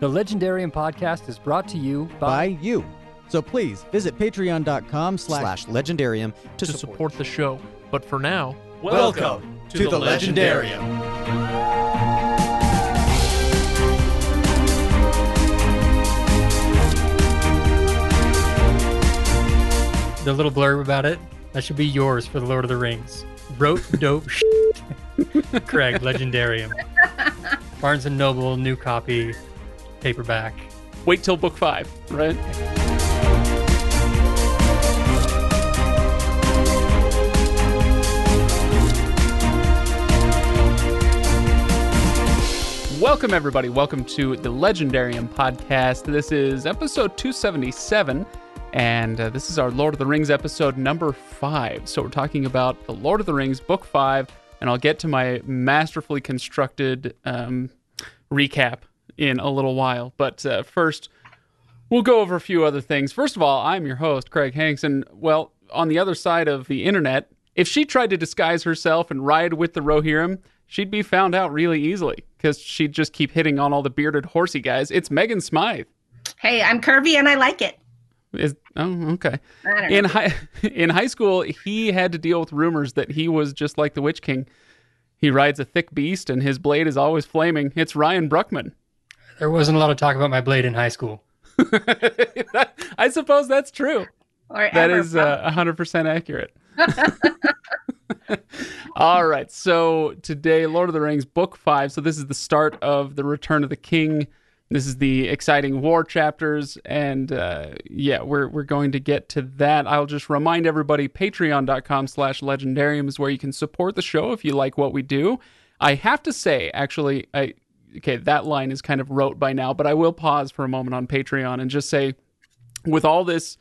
The Legendarium podcast is brought to you by by, you. So please visit patreon.com slash slash legendarium to, to support. support the show. But for now, Welcome to the Legendarium. the little blurb about it. That should be yours for the Lord of the Rings. Wrote dope shit. Craig, Legendarium. Barnes and Noble, new copy, paperback. wait till book five, right? Welcome, everybody. Welcome to the Legendarium podcast. This is episode 277, and uh, this is our Lord of the Rings episode number five. So, we're talking about the Lord of the Rings, book five, and I'll get to my masterfully constructed um, recap in a little while. But uh, first, we'll go over a few other things. First of all, I'm your host, Craig Hanks, and well, on the other side of the internet, if she tried to disguise herself and ride with the Rohirrim, she'd be found out really easily because she'd just keep hitting on all the bearded horsey guys. It's Megan Smythe. Hey, I'm curvy and I like it. Is oh okay. I don't know. In high in high school, he had to deal with rumors that he was just like the Witch King. He rides a thick beast and his blade is always flaming. It's Ryan Bruckman. There wasn't a lot of talk about my blade in high school. I suppose that's true. or That ever, is uh, 100% accurate. All right. So today, Lord of the Rings, Book Five. So this is the start of the Return of the King. This is the exciting war chapters, and uh, yeah, we're we're going to get to that. I'll just remind everybody: Patreon.com/slash Legendarium is where you can support the show if you like what we do. I have to say, actually, I okay, that line is kind of rote by now, but I will pause for a moment on Patreon and just say, with all this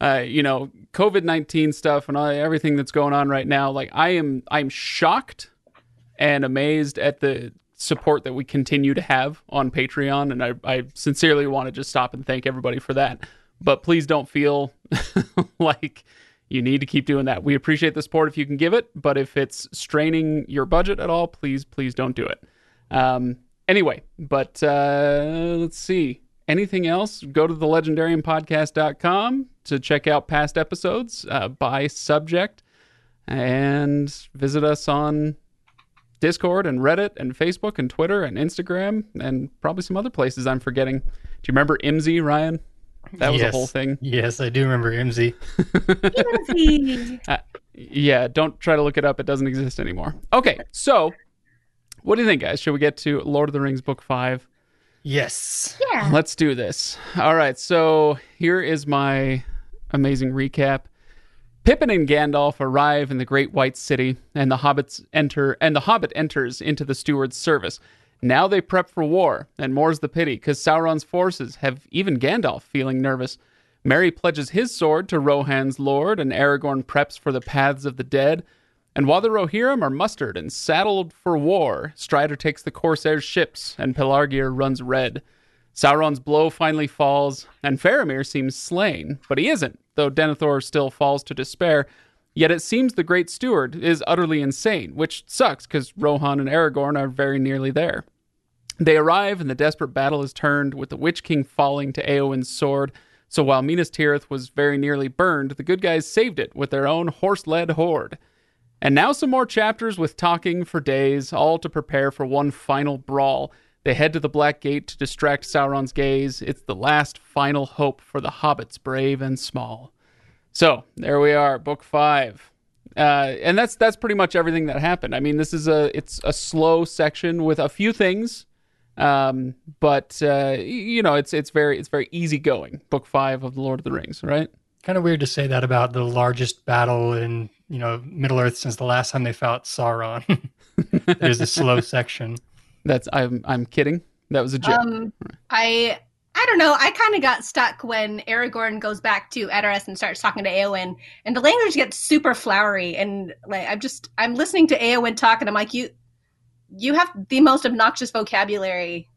uh, you know, COVID nineteen stuff and all, everything that's going on right now. Like, I am, I'm shocked and amazed at the support that we continue to have on Patreon, and I, I sincerely want to just stop and thank everybody for that. But please don't feel like you need to keep doing that. We appreciate the support if you can give it, but if it's straining your budget at all, please, please don't do it. Um, anyway, but uh, let's see. Anything else? Go to the legendariumpodcast.com to check out past episodes uh, by subject and visit us on Discord and Reddit and Facebook and Twitter and Instagram and probably some other places I'm forgetting. Do you remember IMSI, Ryan? That was Yes. a whole thing. Yes, I do remember MZ. Easy. Yeah, don't try to look it up. It doesn't exist anymore. Okay, so what do you think, guys? Should we get to Lord of the Rings Book 5? Yes. yeah. Let's do this. All right, so here is my amazing recap. Pippin and Gandalf arrive in the Great White City, and the hobbits enter, and the Hobbit enters into the Steward's service. Now they prep for war, and more's the pity, because Sauron's forces have even Gandalf feeling nervous. Merry pledges his sword to Rohan's lord, and Aragorn preps for the paths of the dead. And while the Rohirrim are mustered and saddled for war, Strider takes the Corsair's ships, and Pelargir runs red. Sauron's blow finally falls, and Faramir seems slain, but he isn't, though Denethor still falls to despair. Yet it seems the Great Steward is utterly insane, which sucks because Rohan and Aragorn are very nearly there. They arrive, and the desperate battle is turned, with the Witch King falling to Eowyn's sword. So while Minas Tirith was very nearly burned, the good guys saved it with their own horse led horde. And now some more chapters with talking for days, all to prepare for one final brawl. They head to the Black Gate to distract Sauron's gaze. It's the last final hope for the hobbits, brave and small. So there we are, book five, uh, and that's that's pretty much everything that happened. I mean, this is a it's a slow section with a few things, um, but uh, you know, it's it's very it's very easygoing. Book five of the Lord of the Rings, right? Kind of weird to say that about the largest battle in, you know, Middle Earth since the last time they fought Sauron. There's a slow section. That's I'm I'm kidding. That was a joke. Um, I I don't know. I kind of got stuck when Aragorn goes back to Edoras and starts talking to Eowyn, and the language gets super flowery. And like, I'm just I'm listening to Eowyn talk, and I'm like, you you have the most obnoxious vocabulary.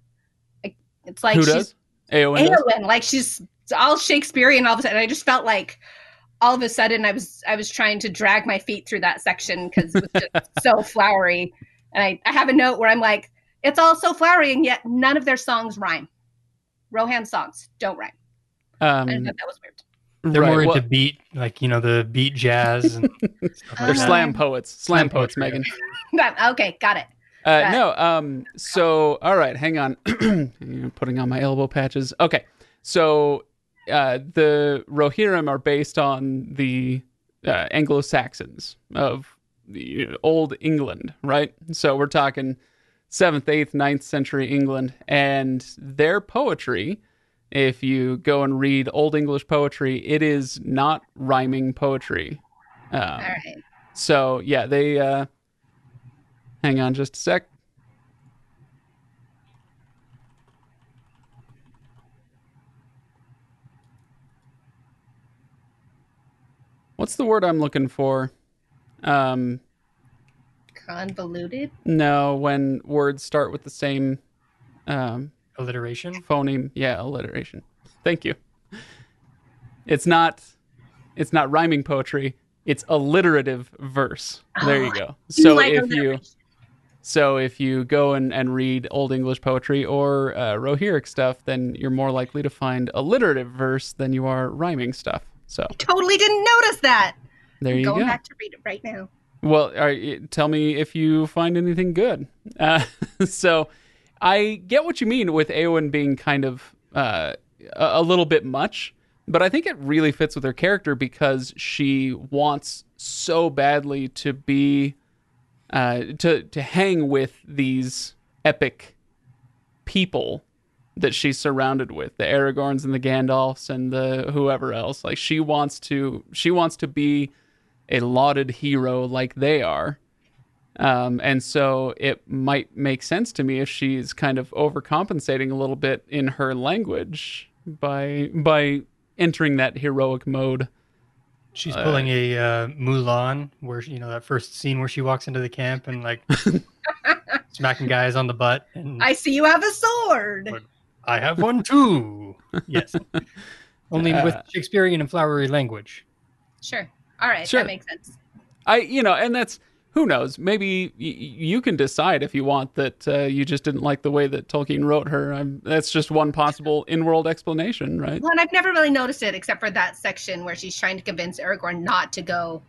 It's like Who she's does? Eowyn does? Like she's all Shakespearean all of a sudden. I just felt like all of a sudden I was I was trying to drag my feet through that section because it was just so flowery. And I, I have a note where I'm like, it's all so flowery, and yet none of their songs rhyme. Rohan songs don't rhyme. Um, I thought that was weird. They're right, more well, into beat, like you know, the beat jazz. And like they're Uh-huh. that. slam poets. Slam, Slam poets, poetry, Megan. Okay, got it. Uh, Right. no. Um. So, all right. Hang on. Putting on my elbow patches. Okay. So, uh, the Rohirrim are based on the uh, Anglo Saxons of the old England, right? So we're talking seventh, eighth, 9th century England, and their poetry. If you go and read Old English poetry, it is not rhyming poetry. Um, All right. so yeah, they uh hang on just a sec. What's the word I'm looking for? Um Convoluted. no, when words start with the same um alliteration. phoneme, yeah, alliteration. Thank you. It's not it's not rhyming poetry, it's alliterative verse. There you Oh, go. So like if you. So if you go and, and read Old English poetry or uh, Rohirric stuff, then you're more likely to find alliterative verse than you are rhyming stuff. So totally didn't notice that. there you Going go. Going back to read it right now. Well, right, tell me if you find anything good. Uh, so I get what you mean with Eowyn being kind of uh, a a little bit much, but I think it really fits with her character because she wants so badly to be uh, to to hang with these epic people that she's surrounded with the aragorns and the gandalfs and the whoever else. Like she wants to she wants to be a lauded hero like they are. Um, and so it might make sense to me if she's kind of overcompensating a little bit in her language by by entering that heroic mode. She's Uh, pulling a uh, Mulan, where you know that first scene where she walks into the camp and like smacking guys on the butt, and I see you have a sword. What? I have one too. Yes, only with Uh, Shakespearean and flowery language. Sure. All right. Sure. That makes sense. I, you know, and that's who knows. Maybe y- you can decide if you want that uh, you just didn't like the way that Tolkien wrote her. I'm, that's just one possible in-world explanation, right? Well, and I've never really noticed it except for that section where she's trying to convince Aragorn not to go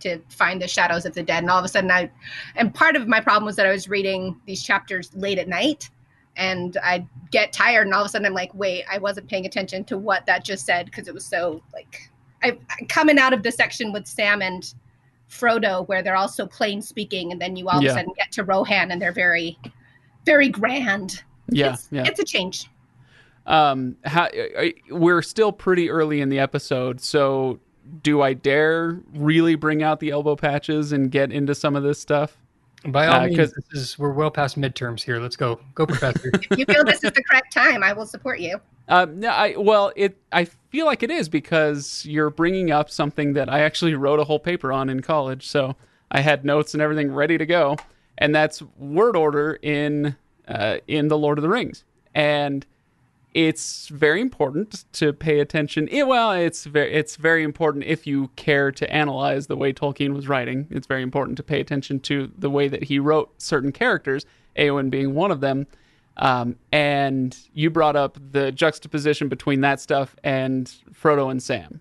to find the shadows of the dead. And all of a sudden, I, and part of my problem was that I was reading these chapters late at night and I'd get tired. And all of a sudden, I'm like, wait, I wasn't paying attention to what that just said because it was so like, I coming out of the section with Sam and Frodo where they're also plain speaking. And then you all Yeah. of a sudden get to Rohan and they're very, very grand. Yeah, it's, yeah. It's a change. Um, how, we're still pretty early in the episode, so do I dare really bring out the elbow patches and get into some of this stuff? By all Uh, means, 'cause- this is we're well past midterms here. Let's go, go, professor. If you feel this is the correct time, I will support you. Um, no, I well, it I feel like it is because you're bringing up something that I actually wrote a whole paper on in college, so I had notes and everything ready to go, and that's word order in uh, in the Lord of the Rings, and it's very important to pay attention. eh, well, it's very it's very important if you care to analyze the way Tolkien was writing. It's very important to pay attention to the way that he wrote certain characters, Eowyn being one of them. Um, and you brought up the juxtaposition between that stuff and Frodo and Sam,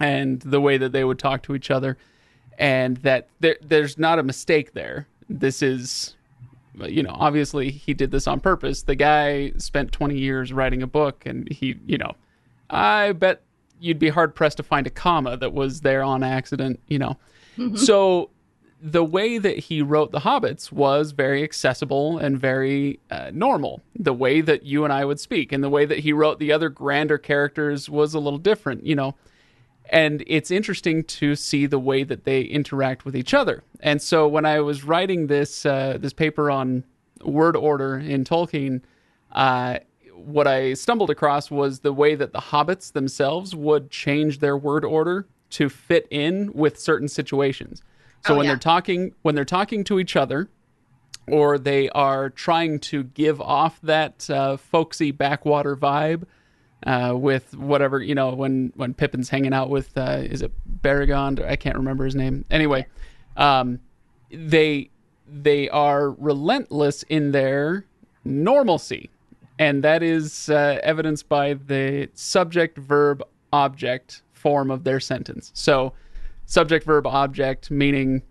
and the way that they would talk to each other, and that there, there's not a mistake there. This is, you know, obviously he did this on purpose. The guy spent 20 years writing a book, and he, you know, I bet you'd be hard pressed to find a comma that was there on accident, you know. So the way that he wrote the hobbits was very accessible and very uh, normal the way that you and i would speak and the way that he wrote the other grander characters was a little different you know and it's interesting to see the way that they interact with each other and so when i was writing this uh, this paper on word order in tolkien uh, what i stumbled across was the way that the hobbits themselves would change their word order to fit in with certain situations so Oh, when yeah. they're talking when they're talking to each other or they are trying to give off that uh, folksy backwater vibe uh, with whatever you know when when Pippin's hanging out with uh, is it Baragond I can't remember his name anyway um, they they are relentless in their normalcy and that is uh, evidenced by the subject verb object form of their sentence. So, subject verb object meaning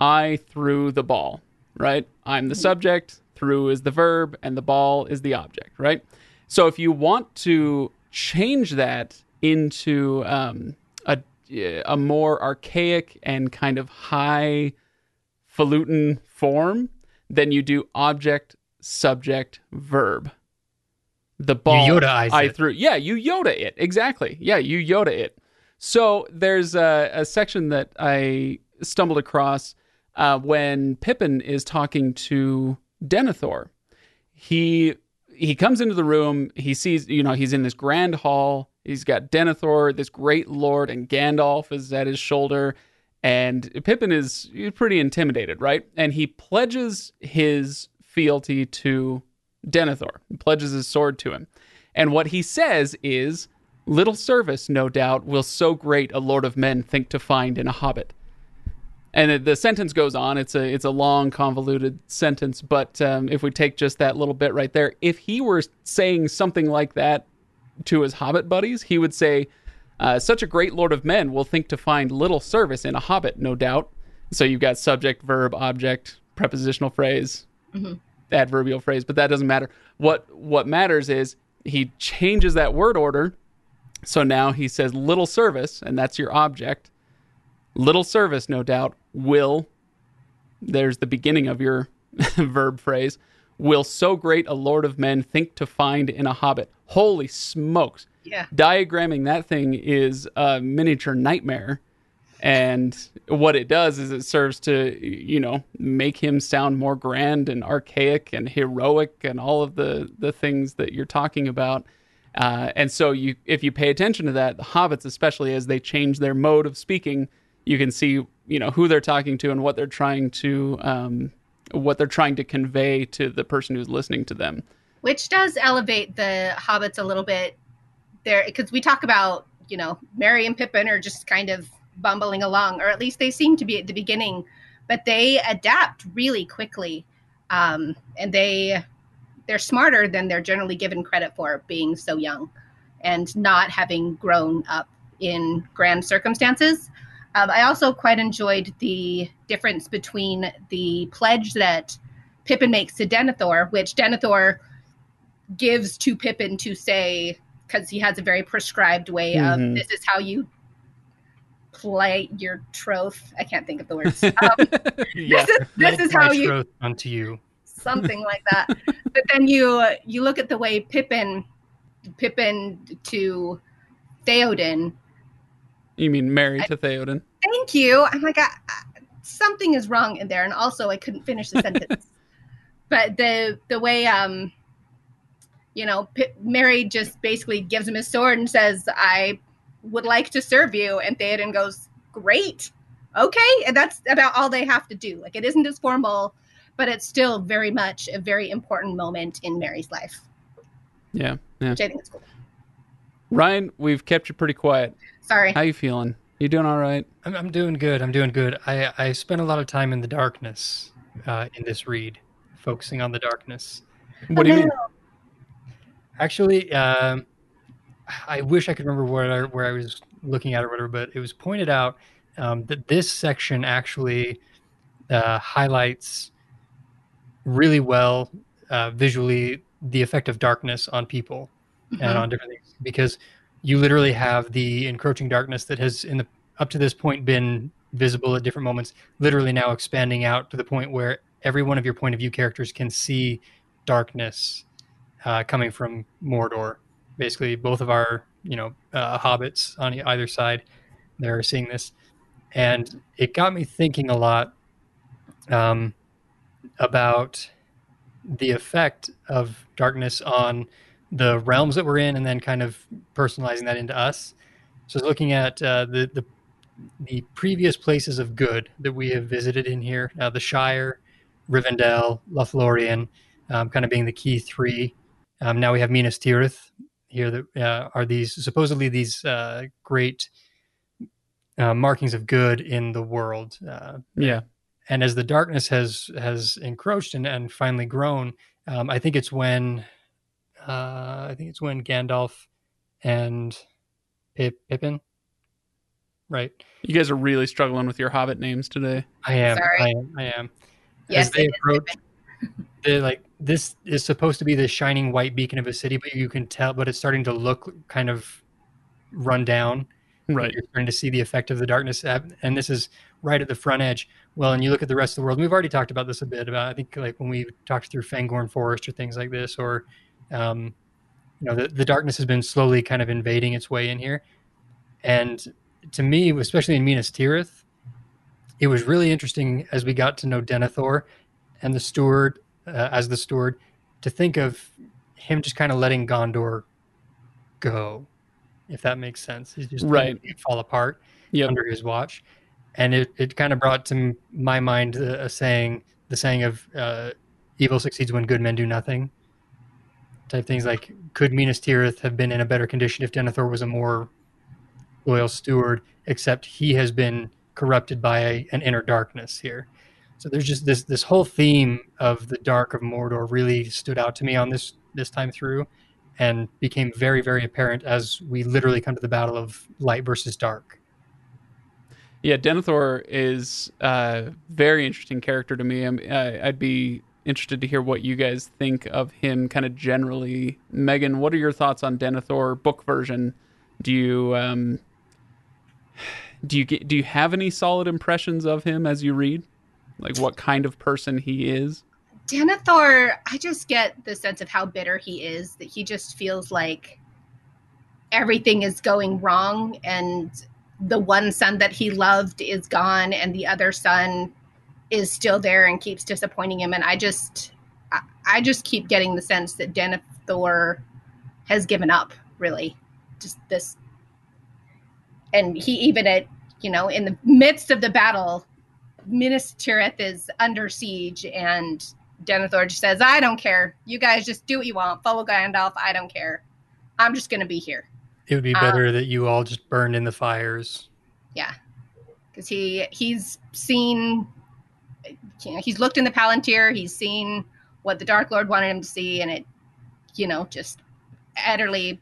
I threw the ball, right? I'm the subject, threw is the verb, and the ball is the object, right? So, if you want to change that into um, a, a more archaic and kind of high falutin form, then you do object, subject, verb. The ball Yoda-ize I it. threw. Yeah, you Yoda it. Exactly. Yeah, you Yoda it. So there's a, a section that I stumbled across uh, when Pippin is talking to Denethor. He he comes into the room. He sees, you know, he's in this grand hall. He's got Denethor, this great lord, and Gandalf is at his shoulder. And Pippin is pretty intimidated, right? And he pledges his fealty to Denethor, pledges his sword to him. And what he says is, Little service, no doubt, will so great a lord of men think to find in a hobbit. And the sentence goes on. It's a it's a long, convoluted sentence. But um, if we take just that little bit right there, if he were saying something like that to his hobbit buddies, he would say, uh, "Such a great lord of men will think to find little service in a hobbit, no doubt." So you've got subject, verb, object, prepositional phrase, adverbial phrase, but that doesn't matter. What what matters is he changes that word order. So now he says little service, and that's your object. Little service, no doubt, will. There's the beginning of your verb phrase. Will so great a lord of men think to find in a hobbit? Holy smokes! Yeah. Diagramming that thing is a miniature nightmare. And what it does is it serves to, you know, make him sound more grand and archaic and heroic and all of the the things that you're talking about. Uh, and so you, if you pay attention to that, the hobbits, especially as they change their mode of speaking, you can see, you know, who they're talking to and what they're trying to, um, what they're trying to convey to the person who's listening to them. which does elevate the hobbits a little bit. There because we talk about you know Merry and pippin are just kind of bumbling along or at least they seem to be at the beginning but they adapt really quickly. Um, and they they're smarter than they're generally given credit for being so young and not having grown up in grand circumstances um, i also quite enjoyed the difference between the pledge that pippin makes to denethor which denethor gives to Pippin to say because he has a very prescribed way Mhm. of this is how you play your troth. I can't think of the words. Um, yeah. This is this is how you unto you. something like that. but then you you look at the way Pippin Pippin to Theoden. You mean Merry to Theoden? Thank you. I'm like I, I- something is wrong in there, and also I couldn't finish the sentence. but the the way um you know P- Merry just basically gives him his sword and says I would like to serve you, and Theoden goes great. Okay, and that's about all they have to do. Like it isn't as formal, but it's still very much a very important moment in Merry's life, Yeah. Yeah. which I think is cool. Ryan, we've kept you pretty quiet. Sorry. How you feeling? You doing all right? I'm, I'm doing good. I'm doing good. I, I spent a lot of time in the darkness uh, in this read, focusing on the darkness. What do you mean? Actually, um, I wish I could remember where I, where I was looking at or whatever, but it was pointed out um, that this section actually uh, highlights really well uh, visually the effect of darkness on people and Mhm. on different things because you literally have the encroaching darkness that has in the up to this point been visible at different moments literally now expanding out to the point where every one of your point of view characters can see darkness uh, coming from Mordor. Basically, both of our you know uh, hobbits on either side, they're seeing this, and it got me thinking a lot um, about the effect of darkness on the realms that we're in, and then kind of personalizing that into us. So, looking at uh, the the the previous places of good that we have visited in here, uh, the Shire, Rivendell, Lothlorien, um, kind of being the key three. Um, now we have Minas Tirith here. That uh, are these supposedly these uh, great uh, markings of good in the world. Uh, Yeah. and as the darkness has has encroached and, and finally grown, um, I think it's when uh, I think it's when Gandalf and Pip, Pippin, right? You guys are really struggling with your Hobbit names today. I am. Sorry. I am. I am. Yes, As they approach, they're like this is supposed to be the shining white beacon of a city, but you can tell, but it's starting to look kind of run down. Right. You're starting to see the effect of the darkness, and this is right at the front edge. Well, and you look at the rest of the world. We've already talked about this a bit. About I think like when we talked through Fangorn Forest or things like this, or um, you know, the, the darkness has been slowly kind of invading its way in here. And to me, especially in Minas Tirith, it was really interesting as we got to know Denethor and the steward uh, as the steward to think of him just kind of letting Gondor go, if that makes sense. He's just Right. fall apart Yep. under his watch, and it, it kind of brought to my mind a, a saying, the saying of uh, "evil succeeds when good men do nothing." Type things like, could Minas Tirith have been in a better condition if Denethor was a more loyal steward? Except he has been corrupted by a, an inner darkness here. So there's just this this whole theme of the dark of Mordor really stood out to me on this this time through, and became very very apparent as we literally come to the battle of light versus dark. Yeah, Denethor is a very interesting character to me. Uh, I'd be interested to hear what you guys think of him, kind of generally. Megan, what are your thoughts on Denethor book version? Do you um, do you get do you have any solid impressions of him as you read? Like what kind of person he is? Denethor, I just get the sense of how bitter he is, that he just feels like everything is going wrong and the one son that he loved is gone and the other son is still there and keeps disappointing him and I just I, I just keep getting the sense that Denethor has given up, really. Just this and he even at you know, in the midst of the battle, Minas Tirith is under siege and Denethor just says, I don't care. You guys just do what you want. Follow Gandalf. I don't care. I'm just going to be here. It would be Um, better that you all just burned in the fires. Yeah. Because he he's seen, you know, he's looked in the Palantir. He's seen what the Dark Lord wanted him to see. And it, you know, just utterly,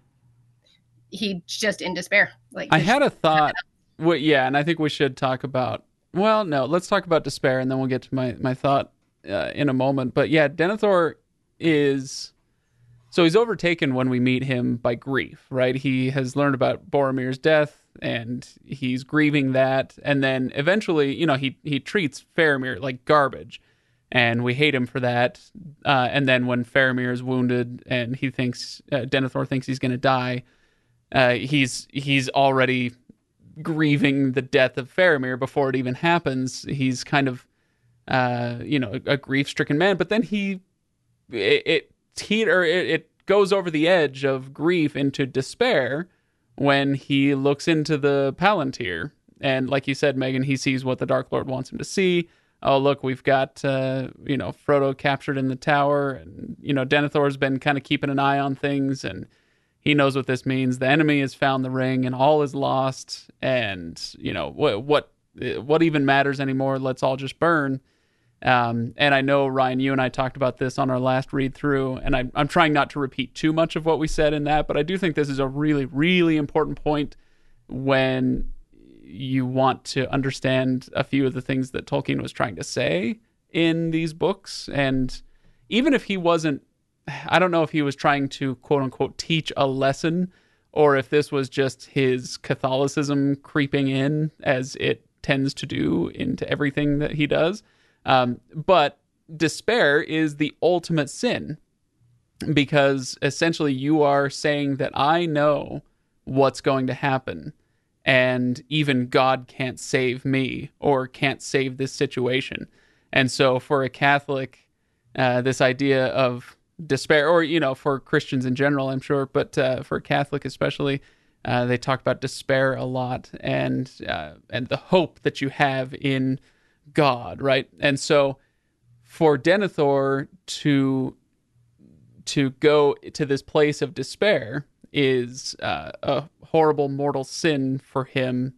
he just in despair. Like, I had a thought. Well, yeah, and I think we should talk about. Well, no, let's talk about despair, and then we'll get to my my thought uh, in a moment. But yeah, Denethor is so he's overtaken when we meet him by grief, right? He has learned about Boromir's death, and he's grieving that, and then eventually, you know, he he treats Faramir like garbage, and we hate him for that. Uh, and then when Faramir is wounded, and he thinks uh, Denethor thinks he's going to die, uh, he's he's already grieving the death of Faramir before it even happens. He's kind of, uh, you know, a, a grief-stricken man. But then he, it, it teeter, it, it goes over the edge of grief into despair when he looks into the Palantir. And like you said, Megan, he sees what the Dark Lord wants him to see. Oh, look, we've got, uh, you know, Frodo captured in the tower. And, you know, Denethor's been kind of keeping an eye on things. And he knows what this means. The enemy has found the ring, and all is lost. And you know what what what even matters anymore? Let's all just burn. Um, and I know Ryan, you and I talked about this on our last read through, and I, I'm trying not to repeat too much of what we said in that, but I do think this is a really, really important point when you want to understand a few of the things that Tolkien was trying to say in these books. And even if he wasn't I don't know if he was trying to quote unquote teach a lesson or if this was just his Catholicism creeping in as it tends to do into everything that he does. Um, but despair is the ultimate sin because essentially you are saying that I know what's going to happen and even God can't save me or can't save this situation. And so for a Catholic, uh, this idea of despair, or you know, for Christians in general, I'm sure, but uh, for a Catholic especially, uh, they talk about despair a lot and uh, and the hope that you have in God, right? And so, for Denethor to to go to this place of despair is uh, a horrible mortal sin for him,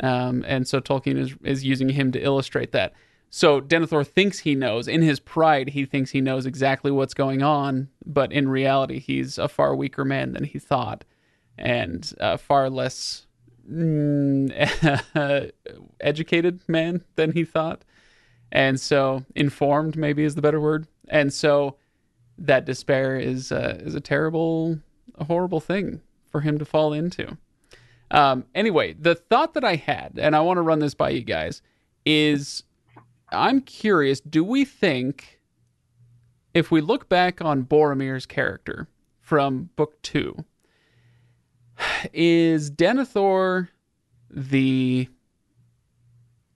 um, and so Tolkien is is using him to illustrate that. So Denethor thinks he knows. In his pride, he thinks he knows exactly what's going on, but in reality, he's a far weaker man than he thought, and a far less educated man than he thought. And so, informed maybe is the better word. And so, that despair is uh, is a terrible, a horrible thing for him to fall into. Um, anyway, the thought that I had, and I want to run this by you guys, is I'm curious, do we think if we look back on Boromir's character from book two, is Denethor the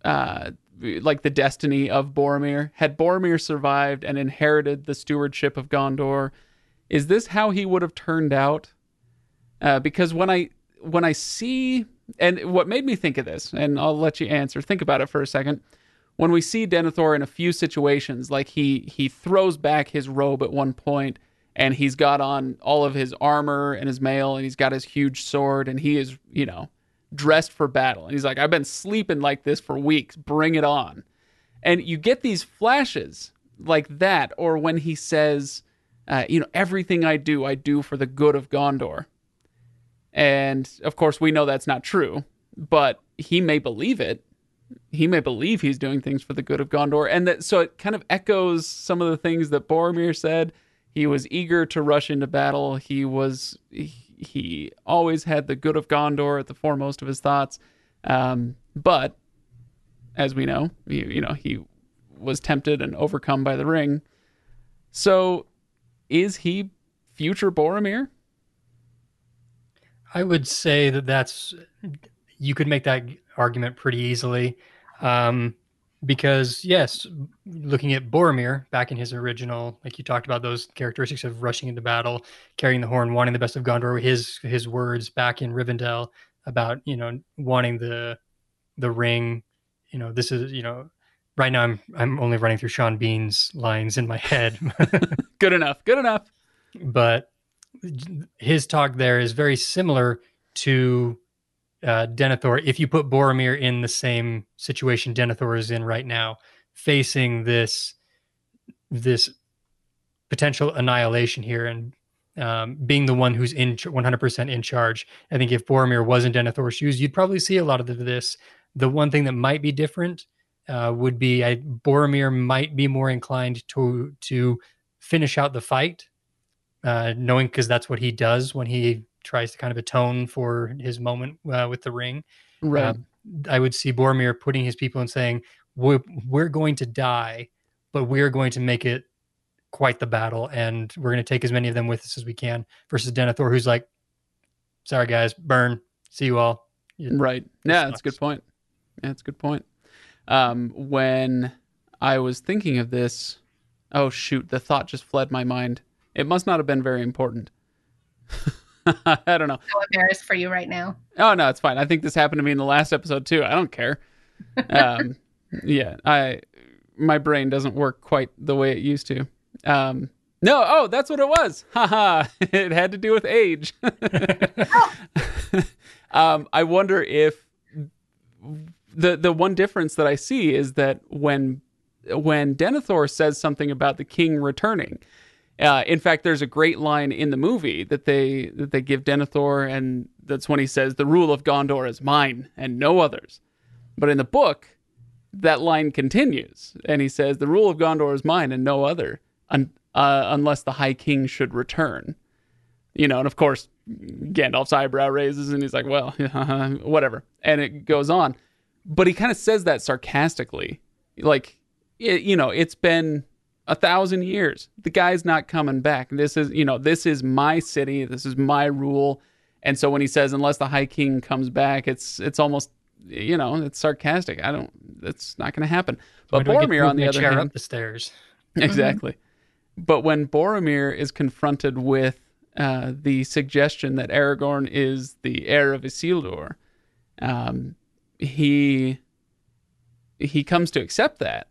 uh like the destiny of Boromir? Had Boromir survived and inherited the stewardship of Gondor, is this how he would have turned out? Uh, because when I when I see and what made me think of this, and I'll let you answer. Think about it for a second when we see Denethor in a few situations, like he he throws back his robe at one point and he's got on all of his armor and his mail and he's got his huge sword and he is, you know, dressed for battle. And he's like, I've been sleeping like this for weeks. Bring it on. And you get these flashes like that, or when he says, uh, you know, everything I do, I do for the good of Gondor. And of course, we know that's not true, but he may believe it he may believe he's doing things for the good of Gondor, and that so it kind of echoes some of the things that Boromir said. He was eager to rush into battle. He was he, always had the good of Gondor at the foremost of his thoughts. Um, but as we know, you, you know he was tempted and overcome by the ring. So, is he future Boromir? I would say that that's you could make that argument pretty easily. Um, because yes, looking at Boromir back in his original, like you talked about those characteristics of rushing into battle, carrying the horn, wanting the best of Gondor, his his words back in Rivendell about you know wanting the the ring, you know this is you know right now I'm I'm only running through Sean Bean's lines in my head. good enough, good enough. But his talk there is very similar to uh, Denethor, if you put Boromir in the same situation Denethor is in right now, facing this this potential annihilation here and um, being the one who's in 100% in charge. I think if Boromir was in Denethor's shoes, you'd probably see a lot of this. The one thing that might be different uh, would be I, Boromir might be more inclined to to finish out the fight, uh, knowing because that's what he does when he tries to kind of atone for his moment uh, with the ring. Right. Uh, I would see Boromir putting his people and saying, we're, we're going to die, but we're going to make it quite the battle, and we're going to take as many of them with us as we can. Versus Denethor, who's like, sorry guys, burn. See you all. It, right. Yeah, that's a good point. Yeah, that's a good point. Um, when I was thinking of this, oh shoot, the thought just fled my mind. It must not have been very important. I don't know. So embarrassed for you right now. Oh no, it's fine. I think this happened to me in the last episode too. I don't care. Um, yeah, I my brain doesn't work quite the way it used to. Um, no, oh, that's what it was. Haha, it had to do with age. um, I wonder if the the one difference that I see is that when when Denethor says something about the king returning, uh, in fact, there's a great line in the movie that they that they give Denethor, and that's when he says, "The rule of Gondor is mine and no others." But in the book, that line continues, and he says, "The rule of Gondor is mine and no other, un- uh, unless the High King should return." You know, and of course, Gandalf's eyebrow raises, and he's like, "Well, whatever," and it goes on. But he kind of says that sarcastically, like, it, you know, it's been a thousand years. The guy's not coming back. This is, you know, this is my city. This is my rule. And so when he says, unless the High King comes back, it's it's almost, you know, it's sarcastic. I don't. It's not going to happen. But Boromir, on the other hand, up the stairs. Exactly. But when Boromir is confronted with uh, the suggestion that Aragorn is the heir of Isildur, um, he he comes to accept that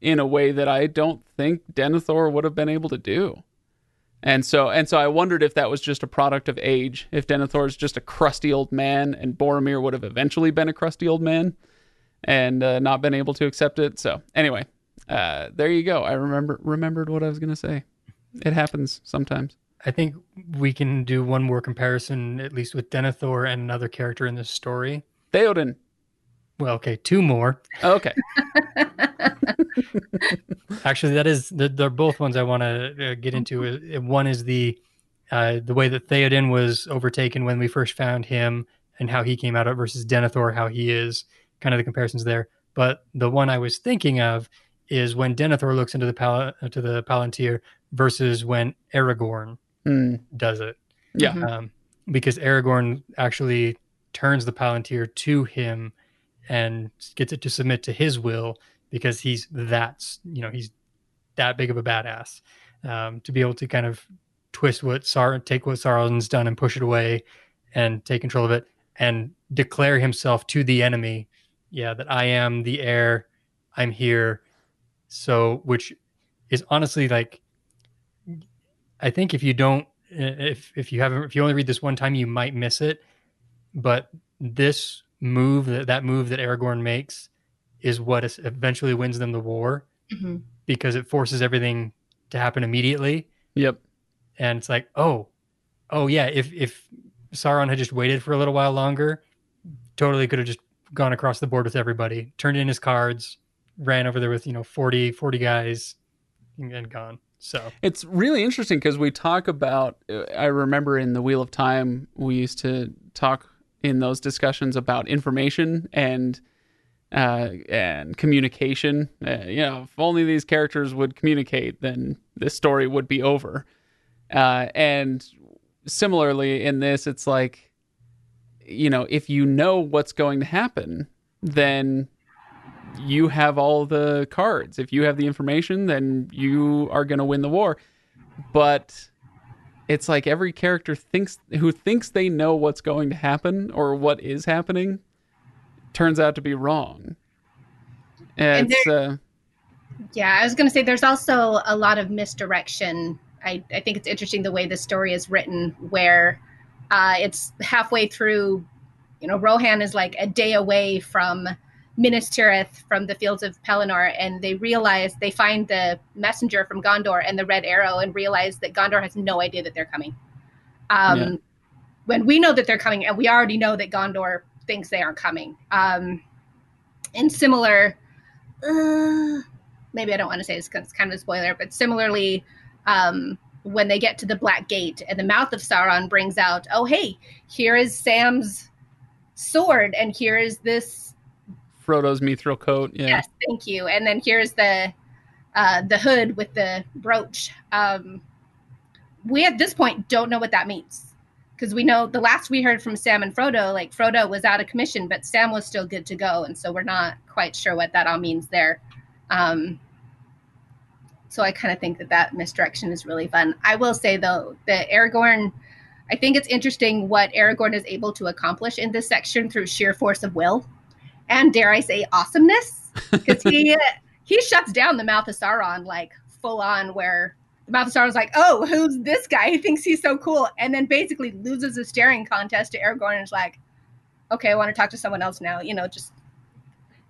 in a way that I don't think Denethor would have been able to do. And so and so I wondered if that was just a product of age, if Denethor is just a crusty old man and Boromir would have eventually been a crusty old man. and uh, not been able to accept it. So anyway, uh, there you go. I remember remembered what I was gonna say. It happens sometimes. I think we can do one more comparison, at least with Denethor and another character in this story. Theoden. Well, okay, two more. Okay. Actually, that is they're, they're both ones I want to uh, get into. Uh, One is the uh, the way that Theoden was overtaken when we first found him, and how he came out of versus Denethor, how he is. Kind of the comparisons there. But the one I was thinking of is when Denethor looks into the pal- to the Palantir versus when Aragorn Hmm. does it. Yeah. Um, because Aragorn actually turns the Palantir to him and gets it to submit to his will because he's that you know he's that big of a badass um, to be able to kind of twist what Sar take what Sauron's done and push it away and take control of it and declare himself to the enemy. Yeah that I am the heir I'm here. So which is honestly like I think if you don't if if you haven't if you only read this one time you might miss it. But this move that that move that Aragorn makes is what is- eventually wins them the war Mhm. because it forces everything to happen immediately Yep. and it's like oh oh yeah if if Sauron had just waited for a little while longer totally could have just gone across the board with everybody turned in his cards ran over there with you know 40 40 guys and gone so It's really interesting because we talk about. uh, I remember in the Wheel of Time, we used to talk in those discussions about information and uh, and communication. Uh, you know, if only these characters would communicate, then this story would be over. Uh, and similarly, in this, it's like, you know, if you know what's going to happen, then you have all the cards. If you have the information, then you are going to win the war. But it's like every character thinks who thinks they know what's going to happen or what is happening turns out to be wrong. And It's uh, Yeah, I was going to say there's also a lot of misdirection. I, I think it's interesting the way the story is written, where uh, it's halfway through, you know, Rohan is like a day away from Minas Tirith from the fields of Pelennor, and they realize they find the messenger from Gondor and the red arrow and realize that Gondor has no idea that they're coming. Um, Yeah. When we know that they're coming, and we already know that Gondor thinks they aren't coming. Um, and similar, uh, maybe I don't want to say this because it's kind of a spoiler, but similarly, um, when they get to the Black Gate and the mouth of Sauron brings out, oh, hey, here is Sam's sword, and here is this. Frodo's mithril coat. Yeah. Yes, thank you. And then here's the uh, the hood with the brooch. Um, we at this point don't know what that means because we know the last we heard from Sam and Frodo, like Frodo was out of commission, but Sam was still good to go, and so we're not quite sure what that all means there. Um, so I kind of think that that misdirection is really fun. I will say though that Aragorn, I think it's interesting what Aragorn is able to accomplish in this section through sheer force of will, and dare I say awesomeness, because he he shuts down the mouth of Sauron like full on, where the mouth of Sauron's like, oh, who's this guy? He thinks he's so cool, and then basically loses a staring contest to Aragorn and is like, okay, I want to talk to someone else now. You know, just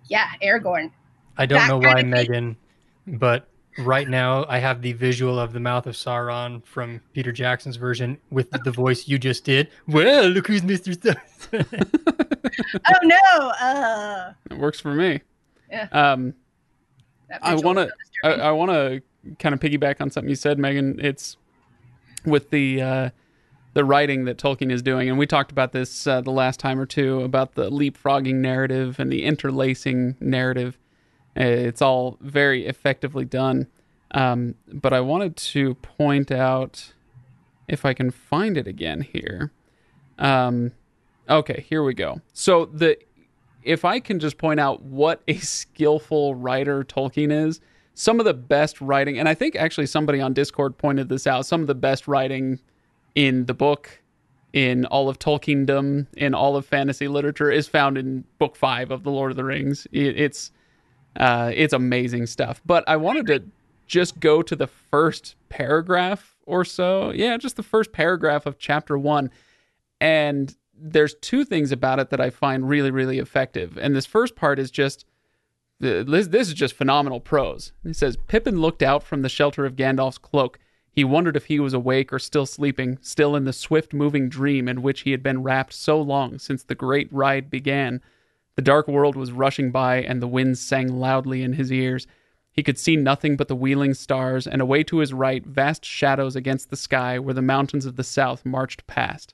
yeah, Aragorn. I don't That know why. Megan, but right now I have the visual of the mouth of Sauron from Peter Jackson's version with the voice you just did. Well, look who's Mister. oh no, uh, It works for me. Yeah. Um, I wanna- so I. I want to kind of piggyback on something you said, Megan. It's with the uh, the writing that Tolkien is doing, and we talked about this uh, the last time or two about the leapfrogging narrative and the interlacing narrative. Uh, It's all very effectively done. Um, but I wanted to point out if I can find it again here. Um, okay, here we go. So the if I can just point out what a skillful writer Tolkien is, some of the best writing, and I think actually somebody on Discord pointed this out, some of the best writing in the book, in all of Tolkiendom, in all of fantasy literature is found in book five of The Lord of the Rings. It, it's uh, it's amazing stuff. But I wanted to just go to the first paragraph or so. Yeah, just the first paragraph of chapter one. And there's two things about it that I find really, really effective. And this first part is just this, this is just phenomenal prose. He says Pippin looked out from the shelter of Gandalf's cloak. He wondered if he was awake or still sleeping, still in the swift moving dream in which he had been wrapped so long since the great ride began. The dark world was rushing by, and the winds sang loudly in his ears. He could see nothing but the wheeling stars, and away to his right, vast shadows against the sky where the mountains of the south marched past.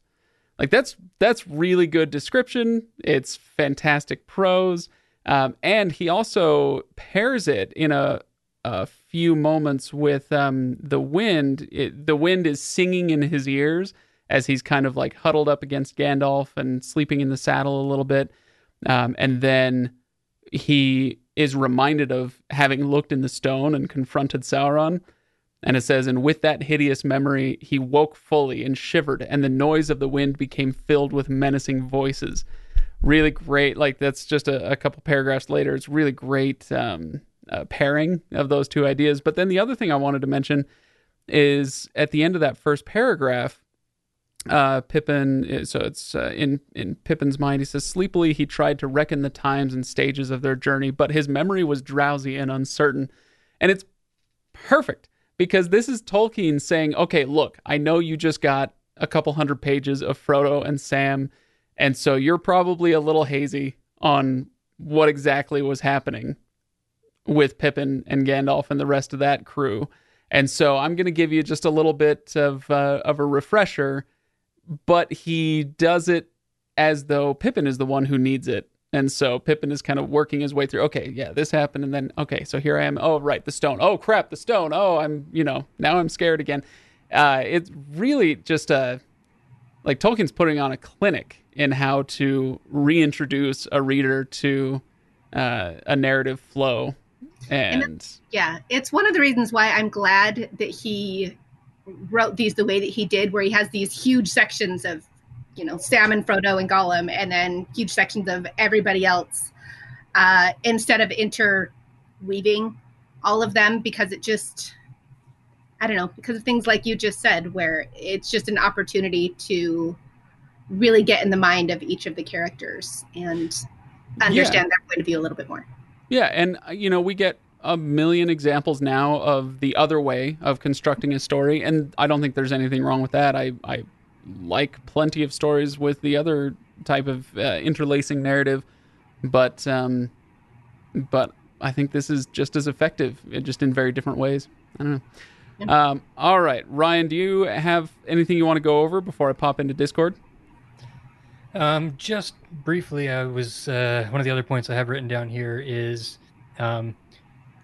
Like that's that's really good description. It's fantastic prose, um, and he also pairs it in a a few moments with um, the wind. It, the wind is singing in his ears as he's kind of like huddled up against Gandalf and sleeping in the saddle a little bit, um, and then he is reminded of having looked in the stone and confronted Sauron and it says, And with that hideous memory, he woke fully and shivered, and the noise of the wind became filled with menacing voices. Really great. Like, that's just a, a couple paragraphs later. It's really great um, uh, pairing of those two ideas. But then the other thing I wanted to mention is at the end of that first paragraph, uh, Pippin. So it's uh, in in Pippin's mind. He says sleepily he tried to reckon the times and stages of their journey, but his memory was drowsy and uncertain, and it's perfect because this is Tolkien saying, okay, look, I know you just got a couple hundred pages of Frodo and Sam, and so you're probably a little hazy on what exactly was happening with Pippin and Gandalf and the rest of that crew. And so I'm going to give you just a little bit of uh, of a refresher, but he does it as though Pippin is the one who needs it and so Pippin is kind of working his way through, okay, yeah, this happened. And then, okay, so here I am. Oh, right, the stone. Oh, crap, the stone. Oh, I'm, you know, now I'm scared again. Uh, it's really just a, like Tolkien's putting on a clinic in how to reintroduce a reader to uh, a narrative flow. And, and yeah, it's one of the reasons why I'm glad that he wrote these the way that he did, where he has these huge sections of you know Sam and Frodo and Gollum, and then huge sections of everybody else, uh, instead of interweaving all of them because it just I don't know because of things like you just said, where it's just an opportunity to really get in the mind of each of the characters and understand yeah. their point of view a little bit more. Yeah, and uh, you know we get a million examples now of the other way of constructing a story, and I don't think there's anything wrong with that. I I like plenty of stories with the other type of uh, interlacing narrative, but um, but I think this is just as effective, uh, just in very different ways. I don't know. Yeah. Um, all right, Ryan, do you have anything you want to go over before I pop into Discord? Um, just briefly, I was uh, one of the other points I have written down here is um,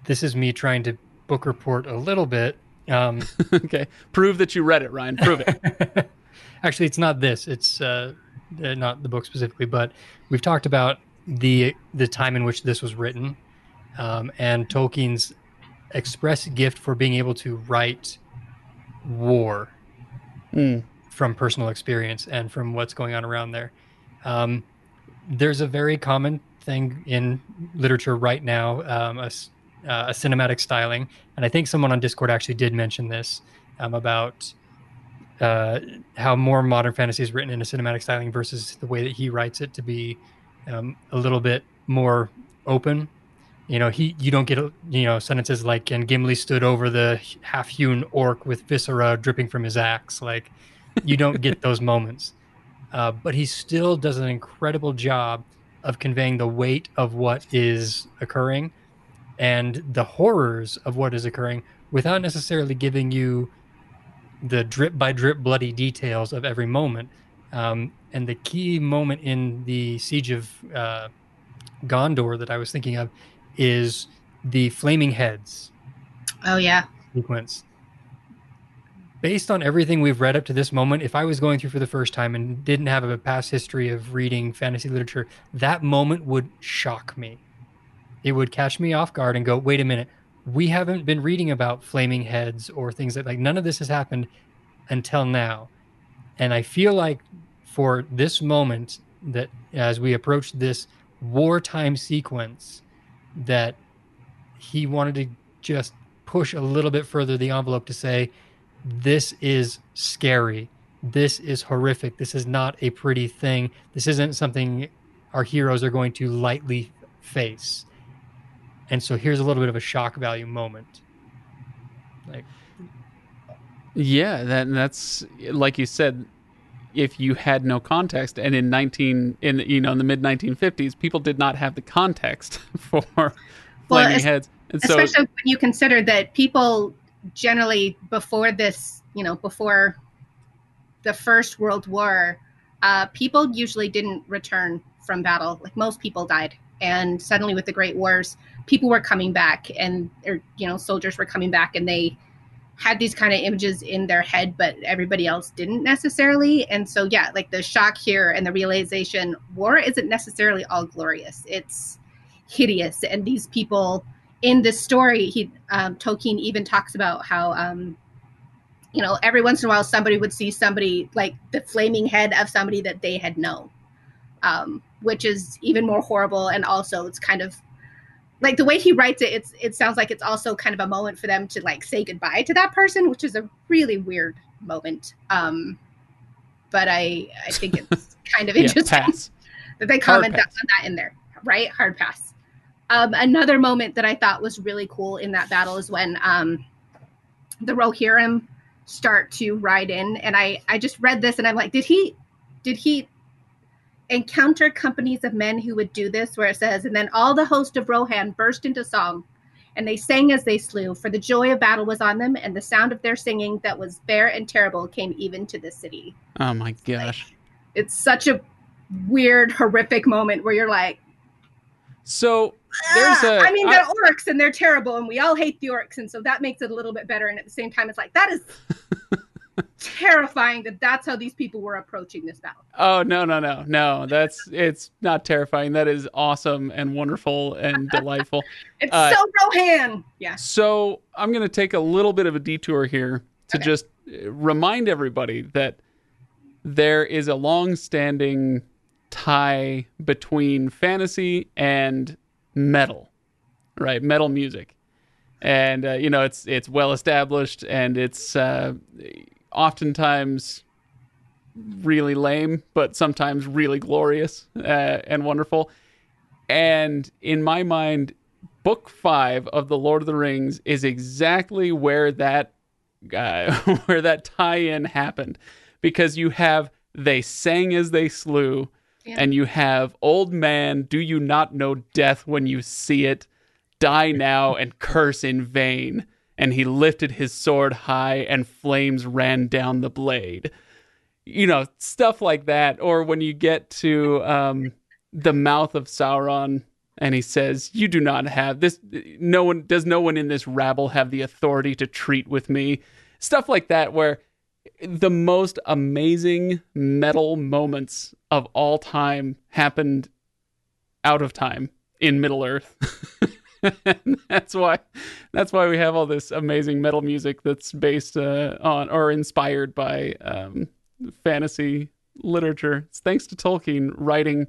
this is me trying to book report a little bit. Um, okay, prove that you read it, Ryan. Prove it. actually, it's not this. It's uh, not the book specifically, but we've talked about the the time in which this was written, um, and Tolkien's express gift for being able to write war mm. from personal experience and from what's going on around there. Um, there's a very common thing in literature right now, um, a, uh, a, cinematic styling, and I think someone on Discord actually did mention this um, about uh, how more modern fantasy is written in a cinematic styling versus the way that he writes it to be um, a little bit more open. You know, he you don't get you know sentences like "and Gimli stood over the half-hewn orc with viscera dripping from his axe." Like, you don't get those moments. Uh, but he still does an incredible job of conveying the weight of what is occurring and the horrors of what is occurring without necessarily giving you the drip by drip bloody details of every moment. Um, and the key moment in the siege of uh, Gondor that I was thinking of is the flaming heads. Oh yeah, sequence. Based on everything we've read up to this moment, if I was going through for the first time and didn't have a past history of reading fantasy literature, that moment would shock me. It would catch me off guard and go, "Wait a minute, we haven't been reading about flaming heads or things that like none of this has happened until now. And I feel like for this moment that as we approach this wartime sequence that he wanted to just push a little bit further the envelope to say this is scary this is horrific. This is not a pretty thing. This isn't something our heroes are going to lightly face. And so here's a little bit of a shock value moment. Like Yeah, that that's like you said. If you had no context, and in nineteen in you know in the mid nineteen fifties, people did not have the context for flaming es- heads, and so Especially when you consider that people generally before this, you know, before the First World War, uh, people usually didn't return from battle. Like most people died, and suddenly with the Great Wars, people were coming back, and or you know, soldiers were coming back, and they had these kind of images in their head, but everybody else didn't necessarily. And so, yeah, like the shock here and the realization, war isn't necessarily all glorious. It's hideous, and these people in this story, he um, Tolkien even talks about how um, you know every once in a while somebody would see somebody like the flaming head of somebody that they had known, um, which is even more horrible. And also, it's kind of like the way he writes it. It's it sounds like it's also kind of a moment for them to like say goodbye to that person, which is a really weird moment. Um, but I I think it's kind of interesting pass. that they comment that, on that in there, right? Hard pass. Um, another moment that I thought was really cool in that battle is when um, the Rohirrim start to ride in, and I I just read this and I'm like, did he did he encounter companies of men who would do this? Where it says, and then all the host of Rohan burst into song. And they sang as they slew, for the joy of battle was on them, and the sound of their singing that was bare and terrible came even to the city Oh my gosh! it's such a weird, horrific moment where you're like, So there's "Ah." a. I mean, I- they're orcs and they're terrible, and we all hate the orcs, and so that makes it a little bit better. And at the same time, it's like that is terrifying that that's how these people were approaching this battle. Oh no no no no! That's it's not terrifying. That is awesome and wonderful and delightful. It's Uh, so Rohan. Yeah. So I'm going to take a little bit of a detour here to Okay. just uh, remind everybody that there is a long-standing tie between fantasy and metal, right? Metal music, and uh, you know it's it's well established and it's uh, oftentimes really lame, but sometimes really glorious uh, and wonderful. And in my mind, book five of the Lord of the Rings is exactly where that uh, where that tie-in happened, because you have they sang as they slew, Yeah. and you have old man. Do you not know death when you see it? Die now and curse in vain. And he lifted his sword high, and flames ran down the blade. You know stuff like that. Or when you get to um, the mouth of Sauron and he says, "You do not have this. No one does. No one in this rabble have the authority to treat with me." Stuff like that, where the most amazing metal moments of all time happened out of time in Middle Earth. And that's why that's why we have all this amazing metal music that's based uh, on or inspired by um, fantasy literature. It's thanks to Tolkien writing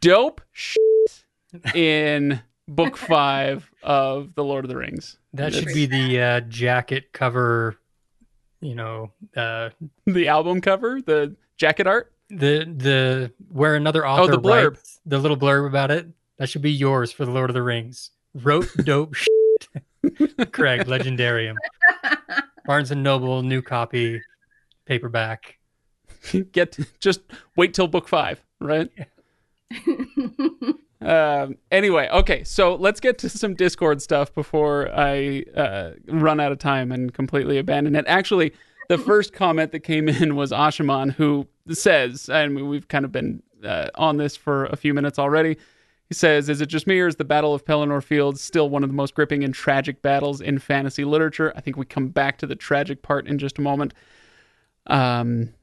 dope shit in book five of the Lord of the Rings. that should be the uh, jacket cover. You know, uh, the album cover, the jacket art. the the where another author Oh, the blurb. writes the little blurb about it. That should be yours for the Lord of the Rings. Wrote dope shit. Craig, Legendarium. Barnes and Noble, new copy, paperback. Get just wait till book five, right? Um, anyway, okay, so let's get to some Discord stuff before I uh, run out of time and completely abandon it. Actually, the first comment that came in was Ashaman, who says, and we've kind of been uh, on this for a few minutes already. He says, Is it just me or is the Battle of Pelennor Fields still one of the most gripping and tragic battles in fantasy literature? I think we come back to the tragic part in just a moment. Um,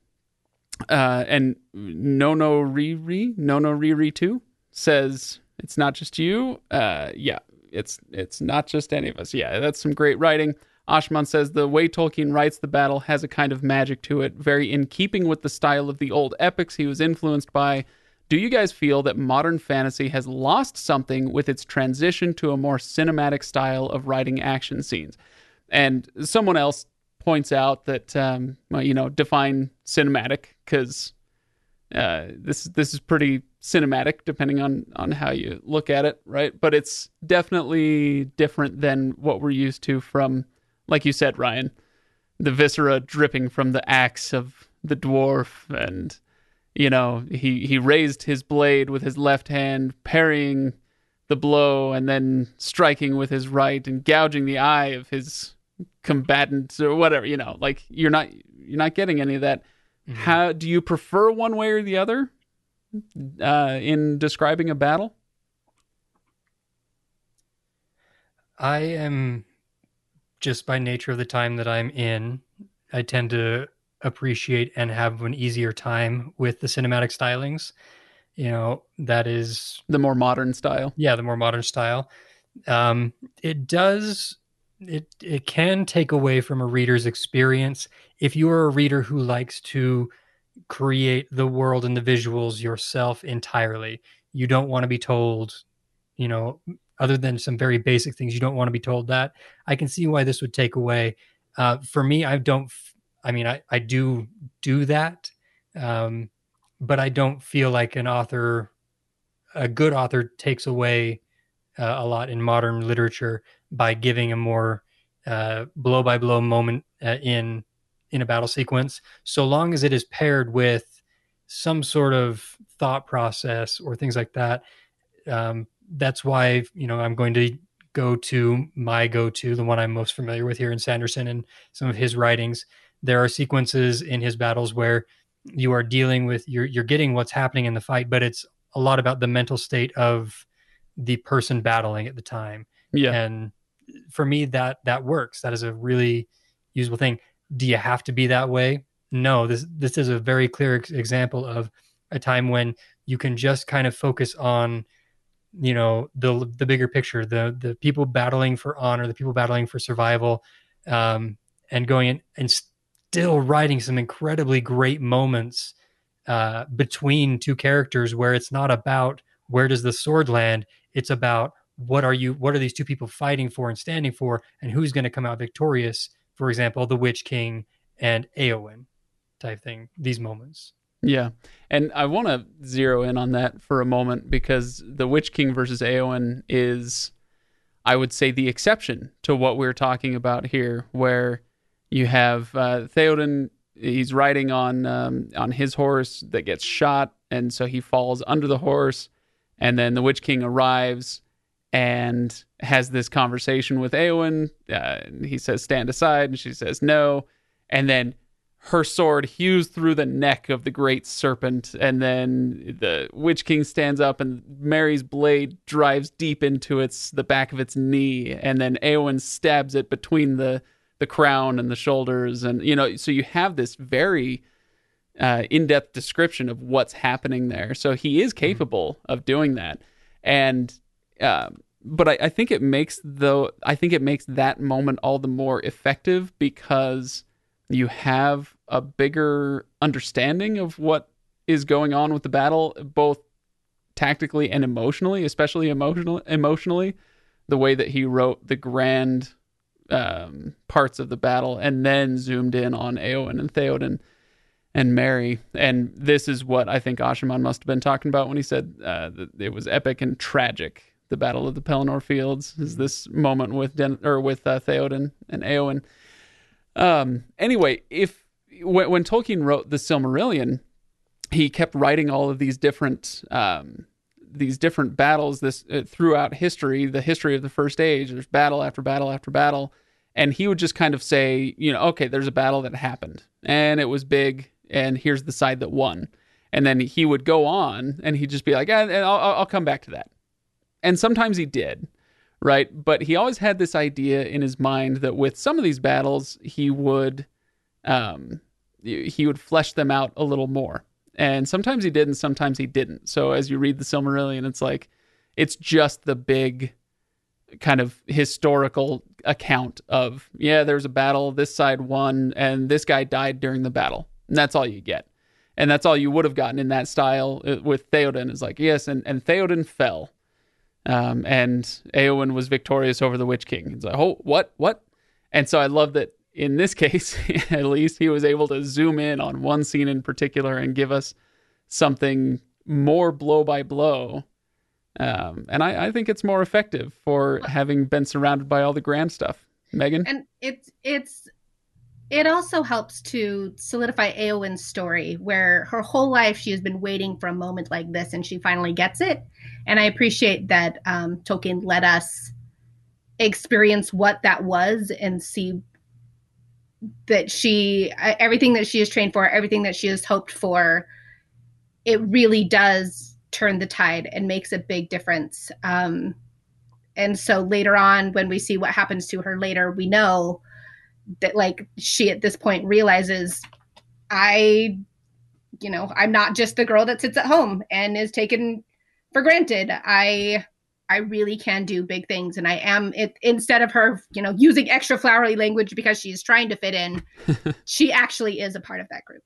uh, and no no riri no no riri two says it's not just you. Uh, yeah, it's it's not just any of us. Yeah, that's some great writing. Ashaman says the way Tolkien writes the battle has a kind of magic to it, very in keeping with the style of the old epics he was influenced by. Do you guys feel that modern fantasy has lost something with its transition to a more cinematic style of writing action scenes? And someone else points out that um, well, you know define cinematic because uh, this this is pretty cinematic depending on on how you look at it, right? But it's definitely different than what we're used to from, like you said, Ryan, the viscera dripping from the axe of the dwarf, and you know he he raised his blade with his left hand, parrying the blow, and then striking with his right and gouging the eye of his combatant or whatever. You know, like you're not you're not getting any of that. How do you prefer one way or the other uh, in describing a battle? I am just by nature of the time that I'm in, I tend to appreciate and have an easier time with the cinematic stylings. You know, that is The more modern style. yeah, the more modern style. Um, it does it it can take away from a reader's experience if you are a reader who likes to create the world and the visuals yourself entirely. You don't want to be told, you know, other than some very basic things, you don't want to be told that. I can see why this would take away. Uh, for me, I don't. I mean, I I do do that, um, but I don't feel like an author, a good author, takes away uh, a lot in modern literature by giving a more blow by blow moment uh, in in a battle sequence, so long as it is paired with some sort of thought process or things like that. Um, that's why you know I'm going to go to my go to the one I'm most familiar with here in Sanderson and some of his writings. There are sequences in his battles where you are dealing with you're you're getting what's happening in the fight, but it's a lot about the mental state of the person battling at the time. Yeah. And for me that that works. That is a really usable thing. Do you have to be that way? No, this this is a very clear example of a time when you can just kind of focus on you know the the bigger picture, the the people battling for honor, the people battling for survival um and going in and still writing some incredibly great moments uh, between two characters where it's not about where does the sword land it's about what are you what are these two people fighting for and standing for and who's going to come out victorious for example the witch king and Eowyn type thing these moments Yeah. And I want to zero in on that for a moment because the Witch King versus Eowyn is, I would say, the exception to what we're talking about here, where you have uh, Theoden, he's riding on um, on his horse that gets shot, and so he falls under the horse, and then the Witch King arrives and has this conversation with Eowyn. Uh, he says, "Stand aside," and she says, "No," and then her sword hews through the neck of the great serpent, and then the Witch King stands up, and Merry's blade drives deep into its the back of its knee, and then Eowyn stabs it between the the crown and the shoulders, and you know, so you have this very uh, in-depth description of what's happening there. So he is capable of doing that, and um, but I, I think it makes the I think it makes that moment all the more effective because you have a bigger understanding of what is going on with the battle, both tactically and emotionally, especially emotional emotionally, the way that he wrote the grand um, parts of the battle and then zoomed in on Eowyn and Theoden and Merry. And this is what I think Ashaman must have been talking about when he said uh, that it was epic and tragic. The Battle of the Pelennor Fields is this moment with Den- or with uh, Theoden and Eowyn. Um, anyway, if when, when Tolkien wrote the Silmarillion, he kept writing all of these different um, these different battles this uh, throughout history, the history of the First Age. There's battle after battle after battle, and he would just kind of say, you know, okay, there's a battle that happened, and it was big, and here's the side that won, and then he would go on, and he'd just be like, eh, I'll, I'll come back to that, and sometimes he did, right? But he always had this idea in his mind that with some of these battles, he would, um, he would flesh them out a little more. And sometimes he did, and sometimes he didn't. So as you read the Silmarillion, it's like it's just the big kind of historical account of yeah, there's a battle, this side won, and this guy died during the battle, and that's all you get. And that's all you would have gotten in that style uh, with Theoden is like yes, and and Theoden fell, um, and Eowyn was victorious over the Witch King. It's like oh what what, and so I love that in this case, at least, he was able to zoom in on one scene in particular and give us something more blow by blow. Um, and I, I think it's more effective for having been surrounded by all the grand stuff. Megan? And it's it's it also helps to solidify Eowyn's story, where her whole life she has been waiting for a moment like this, and she finally gets it. And I appreciate that um, Tolkien let us experience what that was and see that she everything that she is trained for, everything that she has hoped for, it really does turn the tide and makes a big difference. Um, and so later on, when we see what happens to her later, we know that like she at this point realizes I, you know, I'm not just the girl that sits at home and is taken for granted. I I really can do big things and I am it instead of her, you know, using extra flowery language because she's trying to fit in, she actually is a part of that group.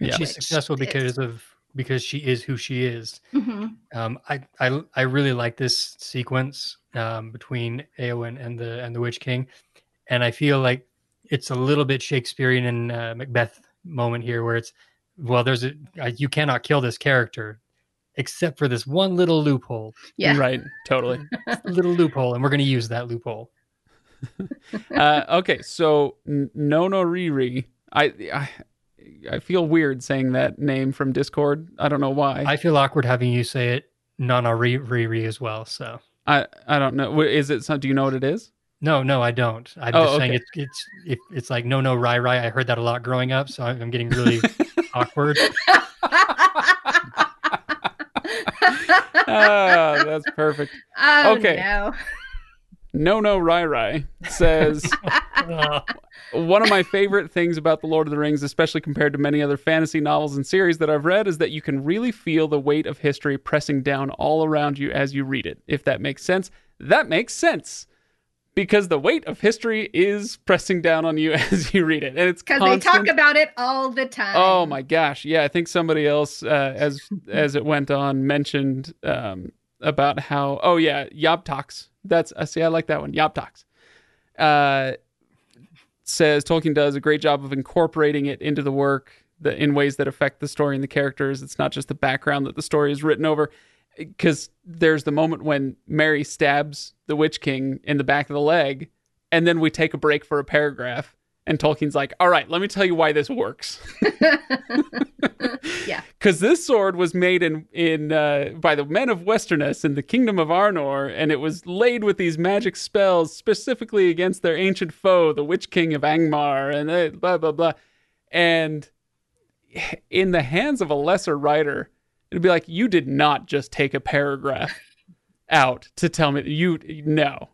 Yeah. She's successful because of because she is who she is. Mm-hmm. Um, I, I I really like this sequence um, between Eowyn and the and the Witch King, and I feel like it's a little bit Shakespearean and uh, Macbeth moment here, where it's well, there's a you cannot kill this character except for this one little loophole. Yeah, right, totally, little loophole, and we're going to use that loophole. uh, okay, so no no Riri, I, I I feel weird saying that name from Discord. I don't know why. I feel awkward having you say it Nana Riri as well. So I I don't know. Is it? Do you know what it is? No, no, I don't. I'm Oh, just saying okay. it's it's it, it's like no, no, Rai Rai. I heard that a lot growing up, so I'm I'm getting really awkward. Ah, that's perfect. oh, Okay. No. No no Rai Rai says one of my favorite things about the Lord of the Rings, especially compared to many other fantasy novels and series that I've read, is that you can really feel the weight of history pressing down all around you as you read it. If that makes sense, that makes sense. Because the weight of history is pressing down on you as you read it. And it's Because they talk about it all the time. Oh my gosh! Yeah, I think somebody else, uh, as as it went on, mentioned um, about how. Oh yeah, Yabtox. That's I see. I like that one. Yabtox. Uh, says Tolkien does a great job of incorporating it into the work that in ways that affect the story and the characters. It's not just the background that the story is written over. Because there's the moment when Merry stabs the Witch King in the back of the leg, and then we take a break for a paragraph, and Tolkien's like, "All right, let me tell you why this works." Yeah. because this sword was made in in uh, by the men of Westernesse in the kingdom of Arnor, and it was laid with these magic spells specifically against their ancient foe, the Witch King of Angmar, and blah blah blah. And in the hands of a lesser writer, it'd be like you did not just take a paragraph out to tell me you no.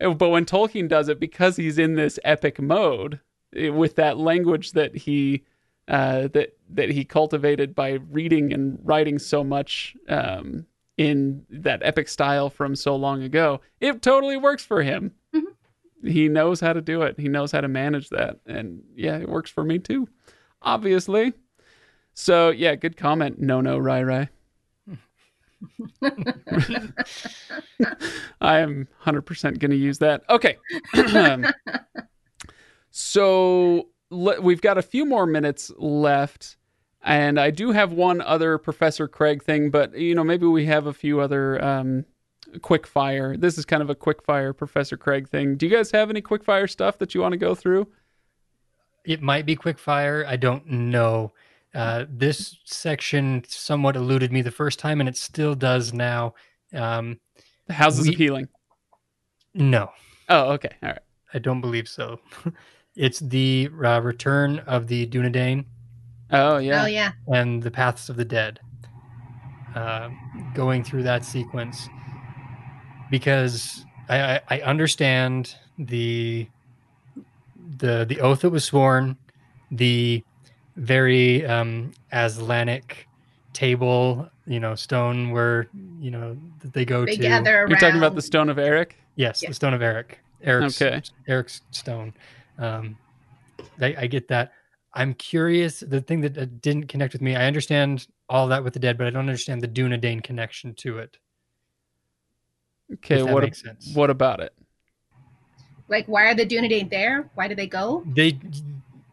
But when Tolkien does it, because he's in this epic mode eh, with that language that he uh, that that he cultivated by reading and writing so much um, in that epic style from so long ago, it totally works for him. He knows how to do it. He knows how to manage that, and yeah, it works for me too, obviously. So yeah, good comment. No, no, Rai Rai. I am 100% going to use that. Okay. so le- we've got a few more minutes left. And I do have one other Professor Craig thing, but you know, maybe we have a few other um, quick fire. This is kind of a quick fire Professor Craig thing. Do you guys have any quick fire stuff that you want to go through? it might be quick fire. I don't know. Uh, this section somewhat eluded me the first time, and it still does now. Um, The houses We- of healing. no, Oh, okay. All right. I don't believe so. it's the uh, return of the Dunedain Oh, yeah. Oh yeah. and the Paths of the Dead. Uh, going through that sequence because I, I, I understand the the the oath that was sworn, the very um, Aslanic table, you know, stone where you know that they go They to. gather around. You're talking about the Stone of Erech? Yes, Yeah. the stone of Erech. Erech's Okay. Erech's stone. Um, I, I get that. I'm curious. The thing that uh, didn't connect with me, I understand all that with the dead, but I don't understand the Dunedain connection to it. Okay, what makes sense. what about it? Like, why are the Dunedain there? Why do they go? They,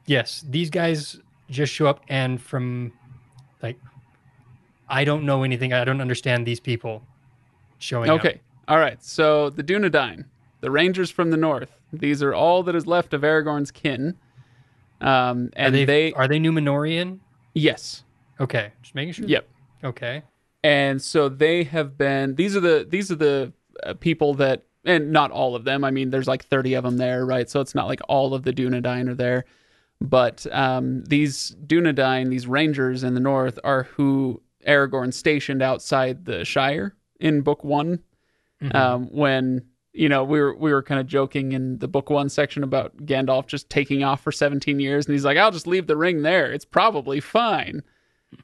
yes, these guys just show up, and from like, I don't know anything. I don't understand these people showing up. Okay. All right. So the Dunedain, the Rangers from the north. These are all that is left of Aragorn's kin. Um, Are and they, they, are they Numenorean? yes, Okay, just making sure. yep. Okay. and so they have been these are the these are the uh, people that and not all of them i mean there's like 30 of them there right so it's not like all of the dunedain are there but um, these dunedain these rangers in the north are who aragorn stationed outside the shire in book one Mhm. um, when you know we were we were kind of joking in the book one section about Gandalf just taking off for 17 years, and he's like, "I'll just leave the ring there. It's probably fine."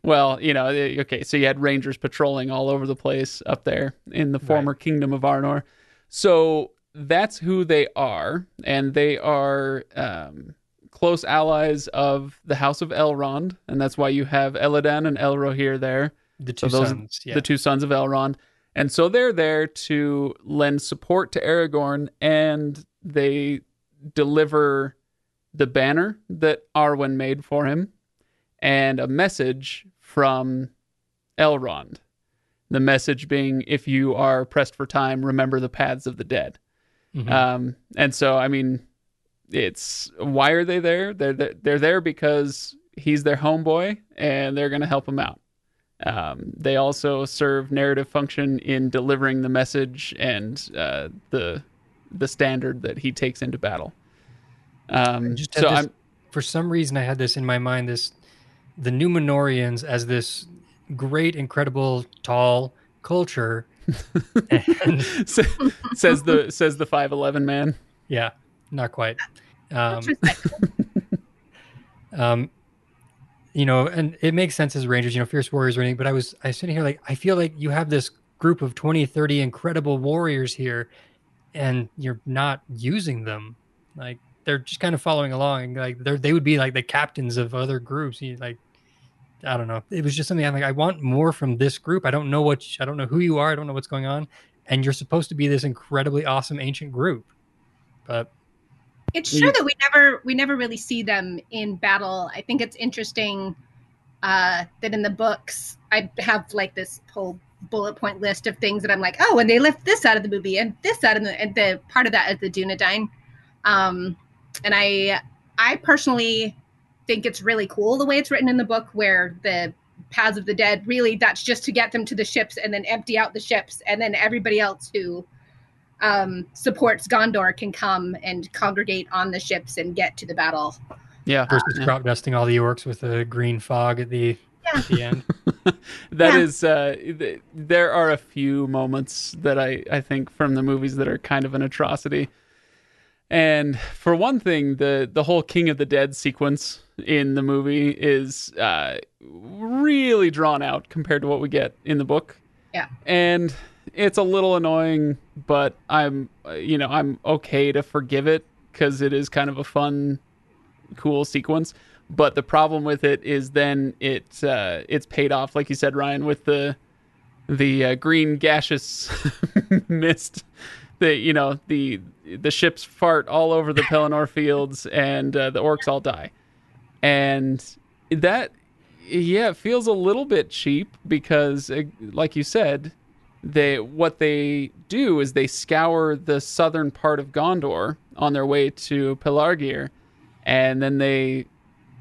Well, you know, eh, okay, so you had rangers patrolling all over the place up there in the former kingdom of Arnor. So that's who they are, and they are um, close allies of the House of Elrond, and that's why you have Elladan and Elrohir there the so two those- sons. Yeah. the two sons of Elrond. And so they're there to lend support to Aragorn and they deliver the banner that Arwen made for him and a message from Elrond. The message being, if you are pressed for time, remember the paths of the dead. Mhm. Um, and so, I mean, it's why are they there? They're they're, they're there because he's their homeboy, and they're going to help him out. Um, they also serve narrative function in delivering the message and uh, the the standard that he takes into battle. Um, just so this- I'm for some reason I had this in my mind this the Numenoreans as this great, incredible, tall culture. and says the says the five eleven man. yeah, not quite. Um, Which was like, um, you know, and it makes sense as Rangers, you know, fierce warriors or anything, but I was I was sitting here like I feel like you have this group of 20, 30 incredible warriors here and you're not using them. Like they're just kind of following along. Like they're they would be like the captains of other groups. You, like I don't know. It was just something I'm like I want more from this group. I don't know what I don't know who you are. I don't know what's going on. And you're supposed to be this incredibly awesome ancient group. But it's true that we never we never really see them in battle. I think it's interesting uh, that in the books I have like this whole bullet point list of things that I'm like, oh, and they left this out of the movie and this out of the and the part of that is the Dunedain. Um, and I I personally think it's really cool the way it's written in the book where the paths of the dead really that's just to get them to the ships and then empty out the ships and then everybody else who um, supports Gondor can come and congregate on the ships and get to the battle. Yeah, versus yeah. crop dusting all the orcs with a green fog at the Yeah. at the end. That Yeah. is, uh, th- there are a few moments that I, I think from the movies that are kind of an atrocity. And for one thing, the the whole King of the Dead sequence in the movie is uh, really drawn out compared to what we get in the book. Yeah. And it's a little annoying, but I'm uh, you know I'm okay to forgive it because it is kind of a fun, cool sequence. But the problem with it is then it uh, it's paid off, like you said, Ryan, with the the uh, green gaseous mist. The you know the the ships fart all over the Pelennor fields, and uh, the orcs all die, and that yeah it feels a little bit cheap because, uh, like you said, they what they do is they scour the southern part of Gondor on their way to Pelargir, and then they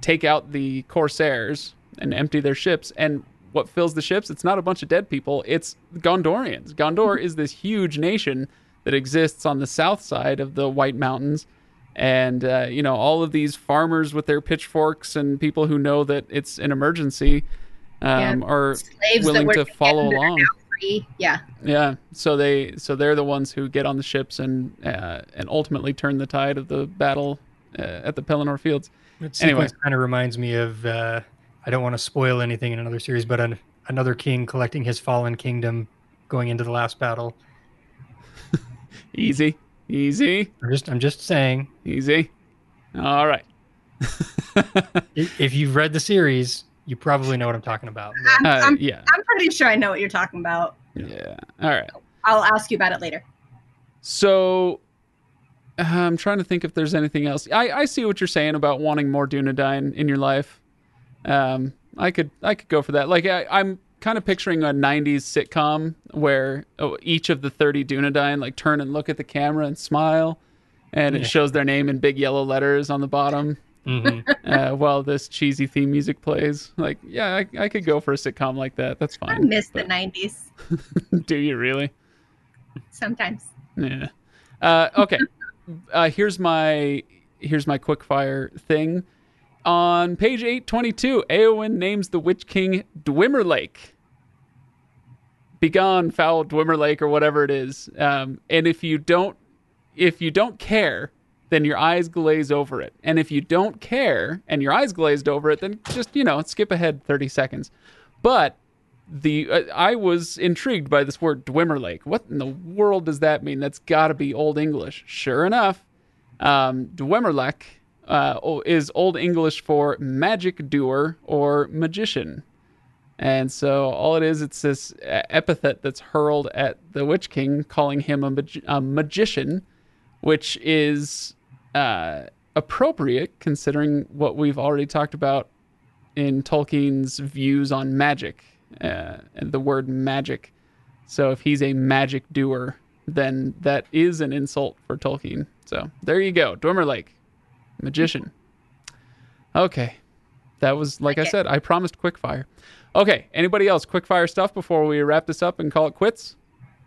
take out the corsairs and empty their ships. And what fills the ships? It's not a bunch of dead people. It's Gondorians. Gondor is this huge nation that exists on the south side of the White Mountains. And, uh, you know, all of these farmers with their pitchforks and people who know that it's an emergency um, are Slaves willing to follow along. Now free. Yeah. Yeah, so they so they're the ones who get on the ships and uh, and ultimately turn the tide of the battle uh, at the Pelennor fields. That Anyway. kind of reminds me of uh, I don't want to spoil anything in another series, but an, another king collecting his fallen kingdom going into the last battle. Easy, easy, I'm just I'm just saying easy. All right. if you've read the series, you probably know what I'm talking about. I'm, Uh, I'm, yeah, I'm pretty sure I know what you're talking about. yeah. All right. I'll ask you about it later. So I'm trying to think if there's anything else. I, I see what you're saying about wanting more Dunedain in your life. Um, I could I could go for that. Like I, I'm kind of picturing a 90s sitcom where oh, each of the 30 Dunedain like turn and look at the camera and smile, and it Yeah. shows their name in big yellow letters on the bottom hmm uh, while this cheesy theme music plays. Like, yeah, I, I could go for a sitcom like that. That's fine. I fine. miss the '90s Do you really? sometimes. Yeah. Uh, okay. uh, here's my here's my quickfire thing. On page eight twenty two, Eowyn names the Witch King Dwimmerlaik. Begone, foul Dwimmerlaik, or whatever it is. Um, and if you don't, if you don't care, then your eyes glaze over it. And if you don't care and your eyes glazed over it, then just you know skip ahead thirty seconds. But the uh, I was intrigued by this word Dwimmerlaik. What in the world does that mean? That's got to be Old English. Sure enough, um, Dwemerlek uh, is Old English for magic doer or magician. And so all it is, it's this epithet that's hurled at the Witch King, calling him a, a magician, which is uh, appropriate considering what we've already talked about in Tolkien's views on magic uh, and the word magic. So if he's a magic doer, then that is an insult for Tolkien. So there you go, Dormer Lake, magician. Okay, that was like I it. said. I promised quickfire. Okay, anybody else quickfire stuff before we wrap this up and call it quits?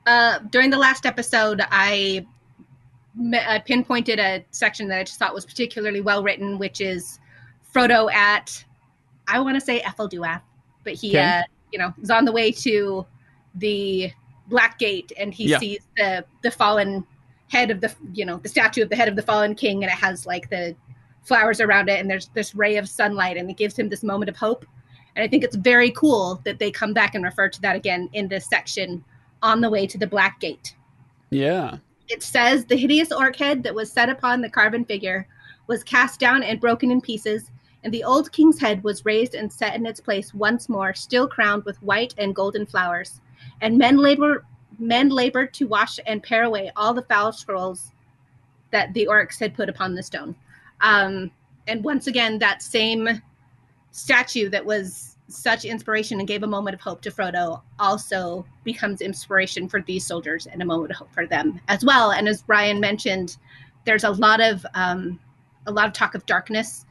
Uh, during the last episode, I pinpointed a section that I just thought was particularly well written, which is Frodo at, I want to say Ephel Duath, but he, Okay. uh, you know, is on the way to the Black Gate, and he Yeah. sees the the fallen head of the, you know, the statue of the head of the fallen king, and it has like the flowers around it, and there's this ray of sunlight, and it gives him this moment of hope. And I think it's very cool that they come back and refer to that again in this section on the way to the Black Gate. Yeah. It says the hideous orc head that was set upon the carven figure was cast down and broken in pieces, and the old king's head was raised and set in its place once more, still crowned with white and golden flowers. And men labor men labored to wash and pare away all the foul scrolls that the orcs had put upon the stone. Um, and once again, that same statue that was such inspiration and gave a moment of hope to Frodo also becomes inspiration for these soldiers and a moment of hope for them as well. And as Brian mentioned, there's a lot of um, a lot of talk of darkness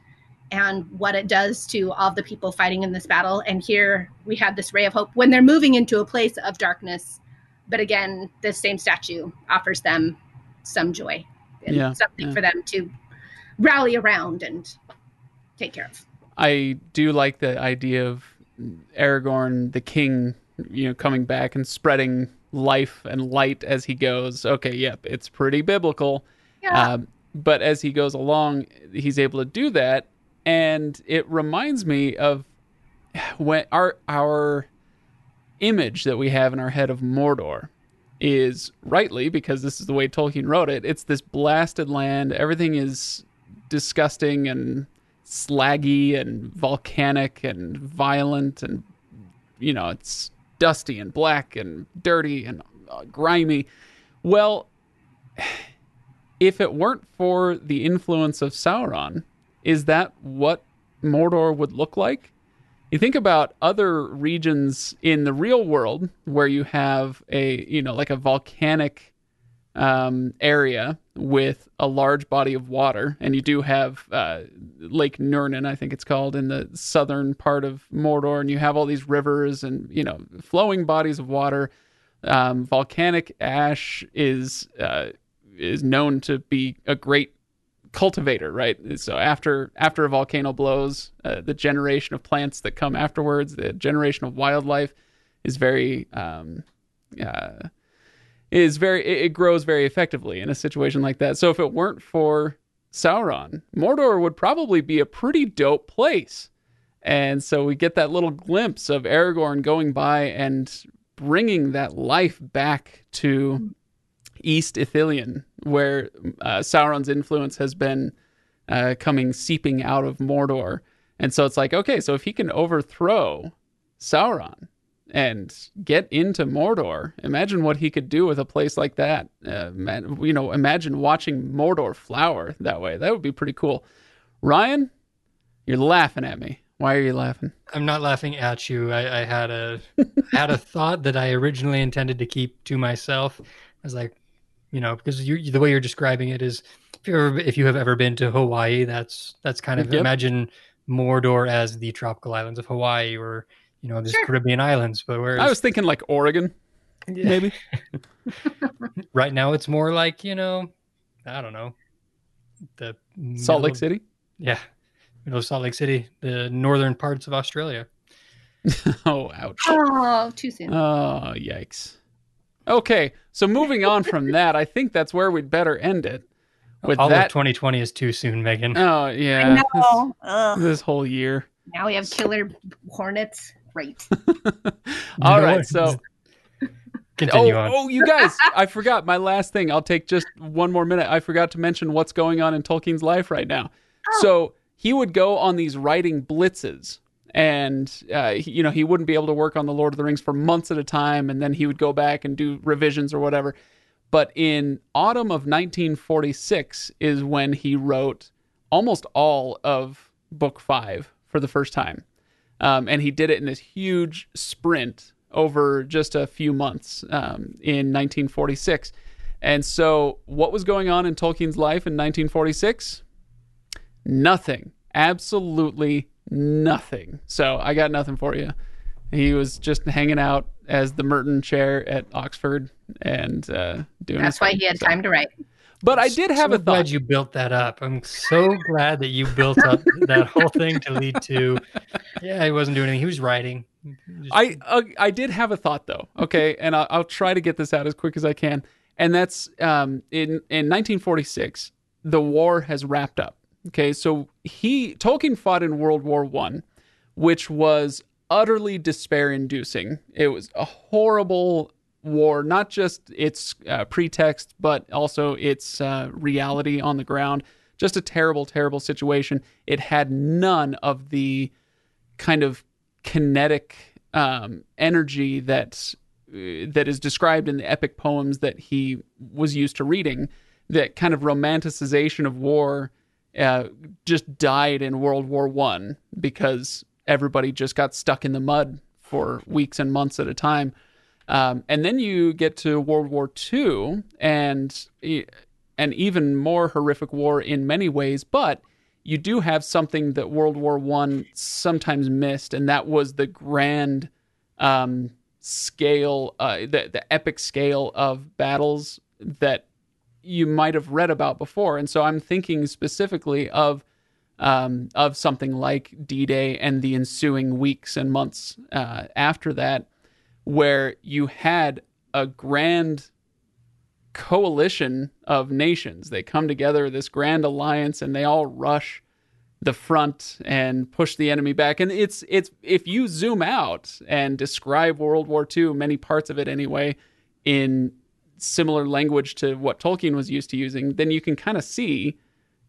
and what it does to all the people fighting in this battle. And here we have this ray of hope when they're moving into a place of darkness. But again, this same statue offers them some joy and Yeah, something yeah. for them to rally around and take care of. I do like the idea of Aragorn, the king, you know, coming back and spreading life and light as he goes. Okay, yep, it's pretty biblical. Yeah. Um, but as he goes along, he's able to do that, and it reminds me of when our our image that we have in our head of Mordor is rightly because this is the way Tolkien wrote it. It's this blasted land. Everything is disgusting and slaggy and volcanic and violent and you know it's dusty and black and dirty and uh, grimy. Well, if it weren't for the influence of Sauron, is that what Mordor would look like? You think about other regions in the real world where you have a, you know, like a volcanic um, area with a large body of water, and you do have uh, Lake Nurnen, I think it's called, in the southern part of Mordor, and you have all these rivers and you know flowing bodies of water. Um, volcanic ash is uh, is known to be a great cultivator, right? So after after a volcano blows, uh, the generation of plants that come afterwards, the generation of wildlife, is very um, uh, is very it, grows very effectively in a situation like that. So if it weren't for Sauron, Mordor would probably be a pretty dope place. And so we get that little glimpse of Aragorn going by and bringing that life back to East Ithilien, where uh, Sauron's influence has been uh, coming seeping out of Mordor. And so it's like, okay, so if he can overthrow Sauron and get into Mordor. Imagine what he could do with a place like that. Uh, man, you know, imagine watching Mordor flower that way. That would be pretty cool. Ryan, you're laughing at me. Why are you laughing? I'm not laughing at you. I, I had a had a thought that I originally intended to keep to myself. I was like, you know, because you the way you're describing it is, if you ever, if you have ever been to Hawaii, that's that's kind of Yep. imagine Mordor as the tropical islands of Hawaii, or you know, these Sure. Caribbean islands. But whereas I was thinking like Oregon, Yeah. maybe. right now, it's more like you know, I don't know, the Salt middle Lake City. Yeah, middle of Salt Lake City, the northern parts of Australia. Oh, ouch. Oh, too soon. Oh, yikes. Okay, so moving on from that, I think that's where we'd better end it. With All that, of 2020 is too soon, Megan. oh yeah, this, know. Ugh. this whole year. Now we have killer hornets. Great. All No, right, so continue oh, on. oh, you guys, I forgot my last thing. I'll take just one more minute. I forgot to mention what's going on in Tolkien's life right now. So he would go on these writing blitzes, and uh, he- you know he wouldn't be able to work on the Lord of the Rings for months at a time, and then he would go back and do revisions or whatever. But in autumn of 1946 is when he wrote almost all of Book Five for the first time. Um, and he did it in this huge sprint over just a few months um, in 1946. And so, what was going on in Tolkien's life in 1946? Nothing. Absolutely nothing. So, I got nothing for you. He was just hanging out as the Merton chair at Oxford and uh, doing. That's why thing. he had So- time to write. But I did have so a glad thought. you built that up. I'm so glad that you built up that whole thing to lead to. Yeah, he wasn't doing anything. He was writing. Just- I uh, I did have a thought though. Okay, and I'll, I'll try to get this out as quick as I can. And that's um, in in 1946, the war has wrapped up. Okay, so he Tolkien fought in World War One, which was utterly despair-inducing. It was a horrible war, not just its uh, pretext, but also its uh, reality on the ground. Just a terrible, terrible situation. It had none of the kind of kinetic um, energy that uh, that is described in the epic poems that he was used to reading. That kind of romanticization of war uh, just died in World War One because everybody just got stuck in the mud for weeks and months at a time. Um, and then you get to World War II and an even more horrific war in many ways, but you do have something that World War One sometimes missed, and that was the grand um, scale, uh, the the epic scale of battles that you might have read about before. And so I'm thinking specifically of um, of something like D-Day and the ensuing weeks and months uh, after that, where you had a grand coalition of nations. They come together, this grand alliance, and they all rush the front and push the enemy back. And it's it's if you zoom out and describe World War II, many parts of it anyway, in similar language to what Tolkien was used to using, then you can kind of see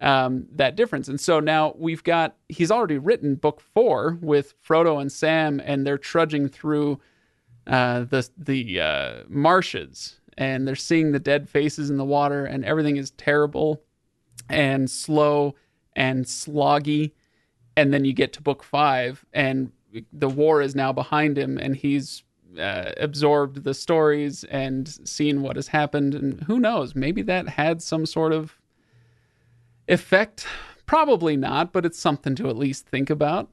um, that difference. And so now we've got he's already written book four with Frodo and Sam, and they're trudging through uh, the the uh, marshes, and they're seeing the dead faces in the water, and everything is terrible and slow and sloggy. And then you get to book five, and the war is now behind him, and he's uh, absorbed the stories and seen what has happened. And who knows, maybe that had some sort of effect. Probably not, but it's something to at least think about.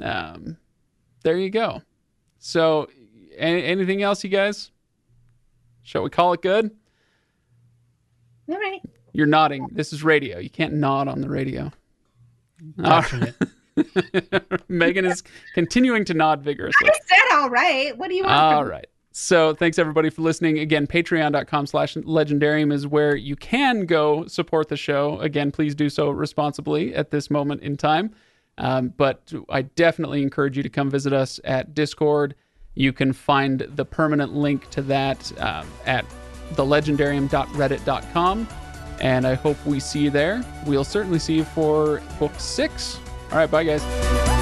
Um, there you go. So, a- anything else, you guys? Shall we call it good? All right. You're nodding. This is radio. You can't nod on the radio. Passionate. Megan is continuing to nod vigorously. I said all right. What do you want? All from me? right. So thanks everybody for listening. Again, patreon.com slash legendarium is where you can go support the show. Again, please do so responsibly at this moment in time. Um, but I definitely encourage you to come visit us at Discord. You can find the permanent link to that um, at thelegendarium.reddit.com. And I hope we see you there. We'll certainly see you for book six. All right, bye guys.